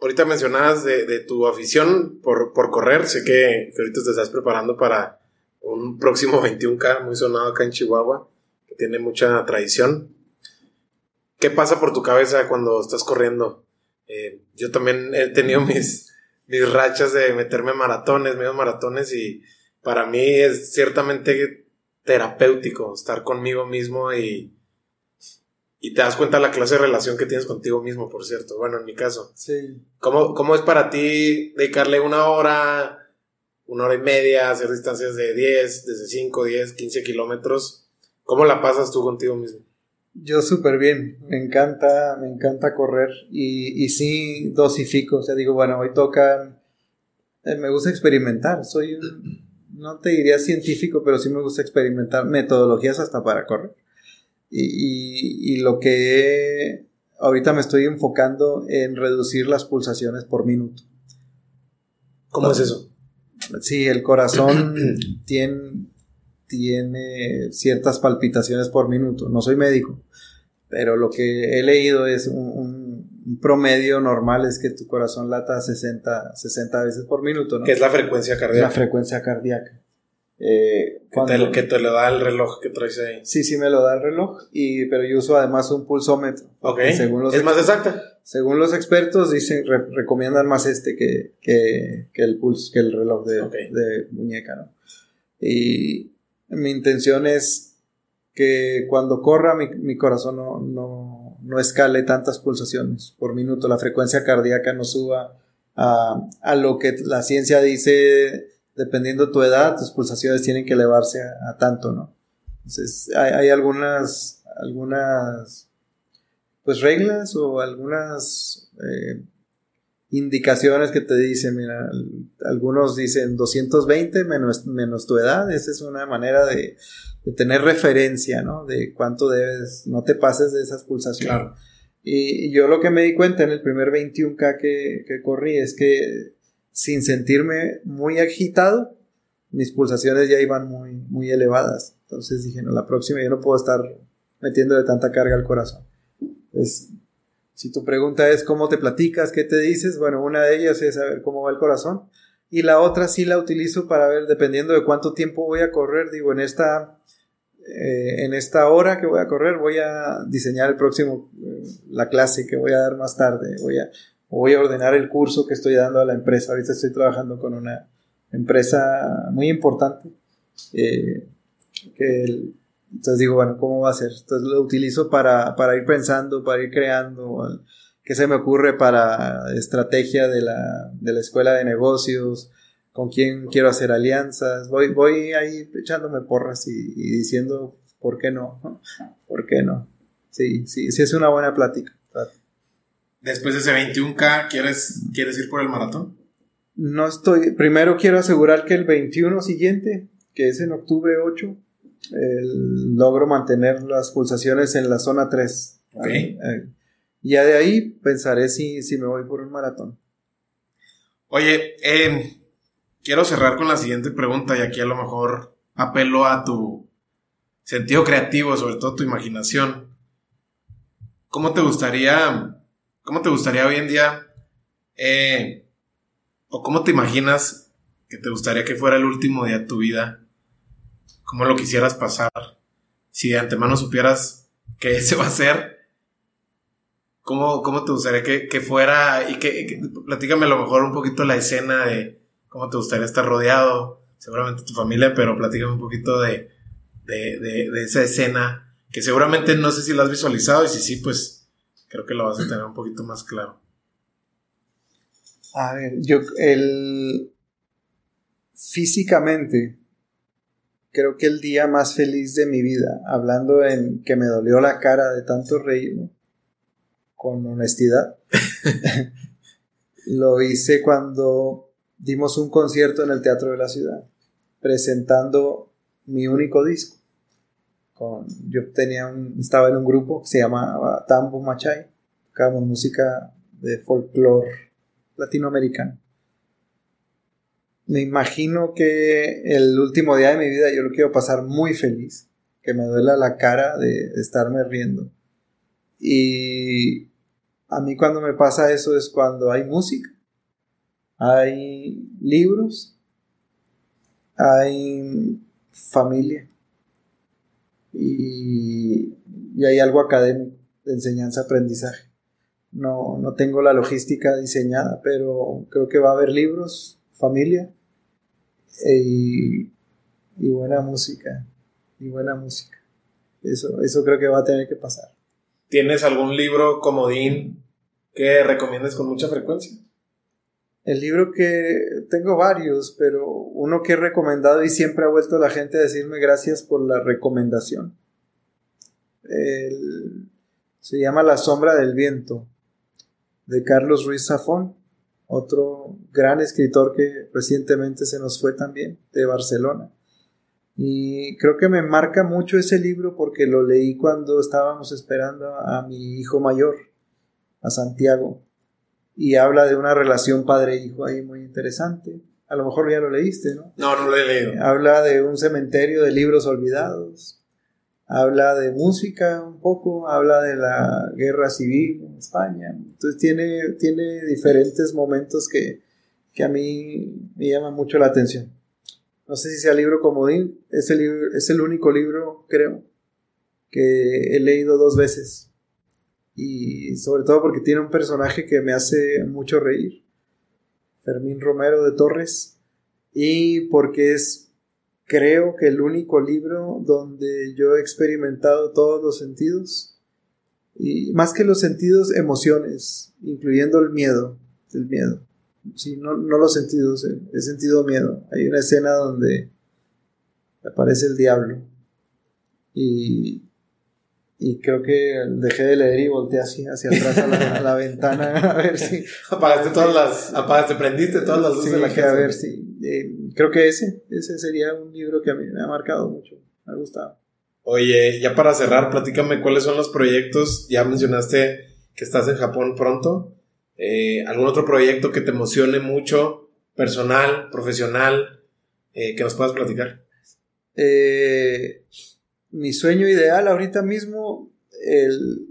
ahorita mencionabas de, tu afición por, correr. Sé que, ahorita te estás preparando para un próximo 21K muy sonado acá en Chihuahua, que tiene mucha tradición. ¿Qué pasa por tu cabeza cuando estás corriendo? Eh, yo también he tenido mis, mis rachas de meterme maratones, medios maratones, y para mí es ciertamente terapéutico estar conmigo mismo y, y te das cuenta de la clase de relación que tienes contigo mismo, por cierto. Bueno, en mi caso. Sí. ¿Cómo, cómo es para ti dedicarle una hora, una hora y media, hacer distancias de 10, desde 5, 10, 15 kilómetros? ¿Cómo la pasas tú contigo mismo? Yo súper bien, me encanta, me encanta correr y, y sí dosifico, o sea, digo, bueno, hoy tocan, eh, me gusta experimentar, soy un, no te diría científico, pero sí me gusta experimentar metodologías hasta para correr. Y, y, lo que ahorita me estoy enfocando en reducir las pulsaciones por minuto. ¿Cómo es eso? Sí, el corazón tiene, tiene ciertas palpitaciones por minuto. No soy médico, pero lo que he leído es un, promedio normal es que tu corazón lata 60, 60 veces por minuto. ¿no? ¿Qué es la frecuencia cardíaca? La frecuencia cardíaca. Eh, que, te, lo da el reloj que traes ahí. Sí, sí me lo da el reloj, y, pero yo uso además un pulsómetro. Ok. ¿Es más exacta? Según los expertos, dicen, recomiendan más este que, que, que, el pulso, que el reloj de, de muñeca, ¿no? Y mi intención es que cuando corra mi, mi corazón no, no, no, escale tantas pulsaciones por minuto, la frecuencia cardíaca no suba a, a lo que la ciencia dice dependiendo tu edad, tus pulsaciones tienen que elevarse a, tanto, ¿no? Entonces, hay, algunas, algunas, pues reglas o algunas eh, indicaciones que te dicen, mira, algunos dicen 220 menos, menos tu edad, esa es una manera de, tener referencia, ¿no? De cuánto debes, no te pases de esas pulsaciones. Y, yo lo que me di cuenta en el primer 21K que, que corrí es que sin sentirme muy agitado, mis pulsaciones ya iban muy, muy elevadas. Entonces dije, no, la próxima yo no puedo estar metiéndole tanta carga al corazón. Si tu pregunta es cómo te platicas, qué te dices, bueno, una de ellas es saber cómo va el corazón. Y la otra sí la utilizo para ver, dependiendo de cuánto tiempo voy a correr, digo, en esta, eh, en esta hora que voy a correr, voy a diseñar el próximo, eh, la clase que voy a dar más tarde, voy a, voy a ordenar el curso que estoy dando a la empresa. Ahorita estoy trabajando con una empresa muy importante. Eh, entonces digo, bueno, ¿cómo va a ser? Entonces lo utilizo para, para ir pensando, para ir creando. ¿Qué se me ocurre para estrategia de la, de la escuela de negocios? ¿Con quién quiero hacer alianzas? Voy, voy ahí echándome porras y, y diciendo, ¿por qué no? ¿Por qué no? Sí, sí, sí es una buena plática después de ese 21K, ¿quieres, ¿quieres ir por el maratón? No estoy. Primero quiero asegurar que el 21 siguiente, que es en octubre 8, logro mantener las pulsaciones en la zona 3. Okay. Ya de ahí pensaré si, si me voy por un maratón. Oye, em, quiero cerrar con la siguiente pregunta y aquí a lo mejor apelo a tu sentido creativo, sobre todo tu imaginación. ¿Cómo te gustaría ¿Cómo te gustaría hoy en día, eh, o cómo te imaginas que te gustaría que fuera el último día de tu vida? ¿Cómo lo quisieras pasar? Si de antemano supieras que ese va a ser, ¿cómo, cómo te gustaría que, fuera? Y que, platícame a lo mejor un poquito la escena de cómo te gustaría estar rodeado, seguramente tu familia, pero platícame un poquito de, de, de esa escena que seguramente no sé si la has visualizado y si sí, pues creo que lo vas a tener un poquito más claro. A ver, yo, el. Físicamente, creo que el día más feliz de mi vida, hablando en que me dolió la cara de tanto reír, con honestidad, lo hice cuando dimos un concierto en el Teatro de la Ciudad, presentando mi único disco yo tenía estaba en un grupo que se llamaba Tambo Machay, tocábamos música de folclore latinoamericano. Me imagino que el último día de mi vida yo lo quiero pasar muy feliz, que me duela la cara de, estarme riendo. Y, a mí cuando me pasa eso es cuando hay música, hay libros, hay familia y, hay algo académico de enseñanza-aprendizaje. No, no tengo la logística diseñada, pero creo que va a haber libros, familia y, y buena música. Y buena música. Eso, eso creo que va a tener que pasar. ¿Tienes algún libro comodín que recomiendes con mucha frecuencia? El libro que tengo varios, pero uno que he recomendado y siempre ha vuelto la gente a decirme gracias por la recomendación. se llama La sombra del viento, de Carlos Ruiz Zafón, otro gran escritor que recientemente se nos fue también, de Barcelona. Y creo que me marca mucho ese libro porque lo leí cuando estábamos esperando a mi hijo mayor, a Santiago y habla de una relación padre-hijo ahí muy interesante. A lo mejor ya lo leíste, ¿no? No, no lo he leído. Habla de un cementerio de libros olvidados. Habla de música un poco, habla de la guerra civil en España. Entonces tiene, tiene diferentes momentos que, que a mí me llaman mucho la atención. No sé si sea libro comodín, es el, es el único libro, creo, que he leído dos veces y sobre todo porque tiene un personaje que me hace mucho reír, Fermín Romero de Torres, y porque es, creo que el único libro donde yo he experimentado todos los sentidos, y más que los sentidos, emociones, incluyendo el miedo, el miedo. Sí, no, no los sentidos, he sentido miedo. Hay una escena donde aparece el diablo y y creo que dejé de leer y volteé así hacia atrás a la, ventana a ver si apagaste todas las apagaste prendiste todas las luces de la casa. a ver si eh, creo que ese ese sería un libro que a mí me ha marcado mucho me ha gustado. Oye ya para cerrar platícame cuáles son los proyectos ya mencionaste que estás en Japón pronto eh, algún otro proyecto que te emocione mucho personal profesional eh, que nos puedas platicar eh mi sueño ideal ahorita mismo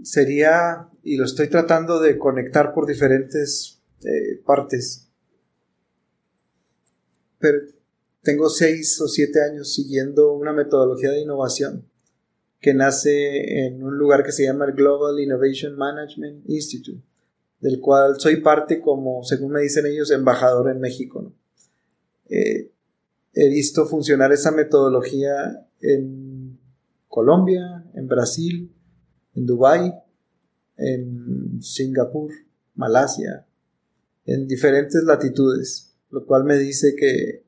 sería, y lo estoy tratando de conectar por diferentes eh, partes, pero tengo seis o siete años siguiendo una metodología de innovación que nace en un lugar que se llama el Global Innovation Management Institute, del cual soy parte como, según me dicen ellos, embajador en México. Eh, he visto funcionar esa metodología en Colombia, en Brasil, en Dubái, en Singapur, Malasia, en diferentes latitudes, lo cual me dice que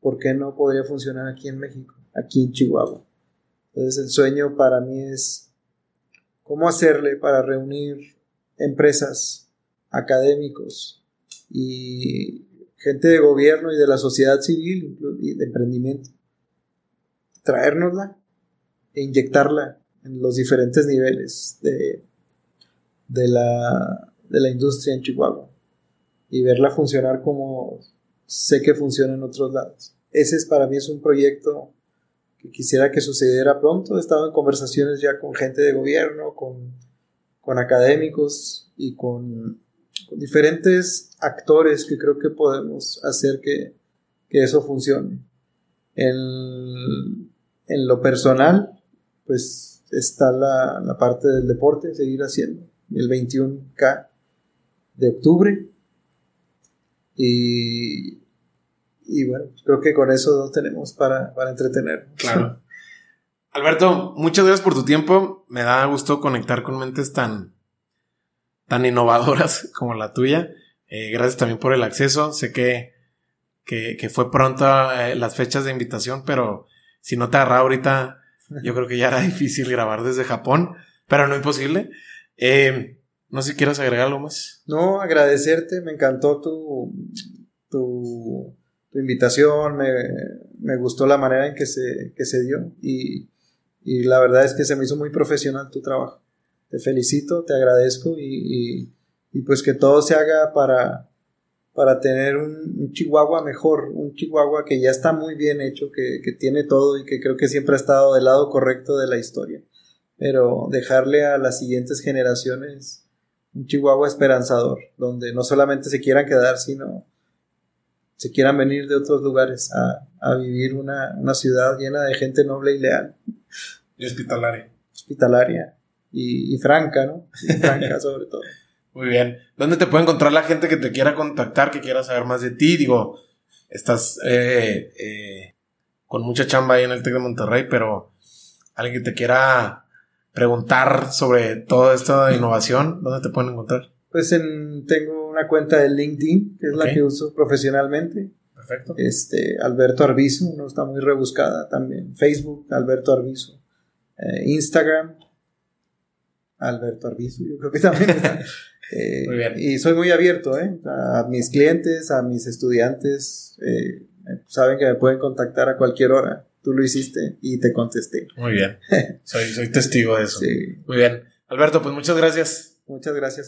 ¿por qué no podría funcionar aquí en México, aquí en Chihuahua? Entonces el sueño para mí es cómo hacerle para reunir empresas, académicos y gente de gobierno y de la sociedad civil y de emprendimiento. Traérnosla e inyectarla en los diferentes niveles de, de, la, de la industria en Chihuahua y verla funcionar como sé que funciona en otros lados. Ese es para mí es un proyecto que quisiera que sucediera pronto. He estado en conversaciones ya con gente de gobierno, con, con académicos y con, con, diferentes actores que creo que podemos hacer que, que eso funcione. En, en lo personal, pues está la, parte del deporte, seguir haciendo, el 21K de octubre. Y, y bueno, creo que con eso tenemos para, para entretener. Claro. Alberto, muchas gracias por tu tiempo. Me da gusto conectar con mentes tan, tan innovadoras como la tuya. Eh, gracias también por el acceso. Sé que, que, fue pronto eh, las fechas de invitación, pero si no te agarraba ahorita yo creo que ya era difícil grabar desde Japón, pero no imposible. Eh, no sé si quieres agregar algo más. No, agradecerte, me encantó tu, tu, invitación, me, gustó la manera en que se, se dio y, la verdad es que se me hizo muy profesional tu trabajo. Te felicito, te agradezco y pues que todo se haga para, para tener un, chihuahua mejor, un chihuahua que ya está muy bien hecho, que, tiene todo y que creo que siempre ha estado del lado correcto de la historia. Pero dejarle a las siguientes generaciones un Chihuahua esperanzador, donde no solamente se quieran quedar, sino se quieran venir de otros lugares a, a vivir una, una, ciudad llena de gente noble y leal. Y hospitalaria. Hospitalaria. Y, y franca, ¿no? Y franca sobre todo. Muy bien. ¿Dónde te puede encontrar la gente que te quiera contactar, que quiera saber más de ti? Digo, estás eh, eh, con mucha chamba ahí en el TEC de Monterrey, pero alguien que te quiera preguntar sobre toda esta innovación, ¿dónde te pueden encontrar? Pues en, tengo una cuenta de LinkedIn, que es la que uso profesionalmente. Perfecto. Este, Alberto Arbizo, no está muy rebuscada también. Facebook, Alberto Arbizo. Eh, Instagram, Alberto Arbizo, yo creo que también está. Eh, muy bien. Y soy muy abierto, ¿eh? A mis clientes, a mis estudiantes, eh, saben que me pueden contactar a cualquier hora. Tú lo hiciste y te contesté. Muy bien. soy, soy testigo de eso. Sí. Muy bien. Alberto, pues muchas gracias. Muchas gracias.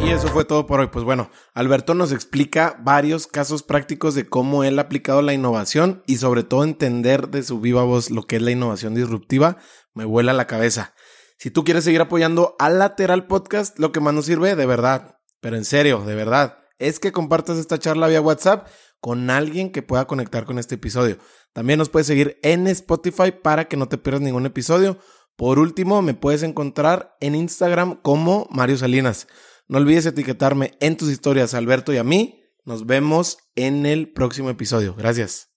Y eso fue todo por hoy. Pues bueno, Alberto nos explica varios casos prácticos de cómo él ha aplicado la innovación y sobre todo entender de su viva voz lo que es la innovación disruptiva. Me vuela la cabeza. Si tú quieres seguir apoyando al Lateral Podcast, lo que más nos sirve, de verdad, pero en serio, de verdad, es que compartas esta charla vía WhatsApp con alguien que pueda conectar con este episodio. También nos puedes seguir en Spotify para que no te pierdas ningún episodio. Por último, me puedes encontrar en Instagram como Mario Salinas. No olvides etiquetarme en tus historias, Alberto y a mí. Nos vemos en el próximo episodio. Gracias.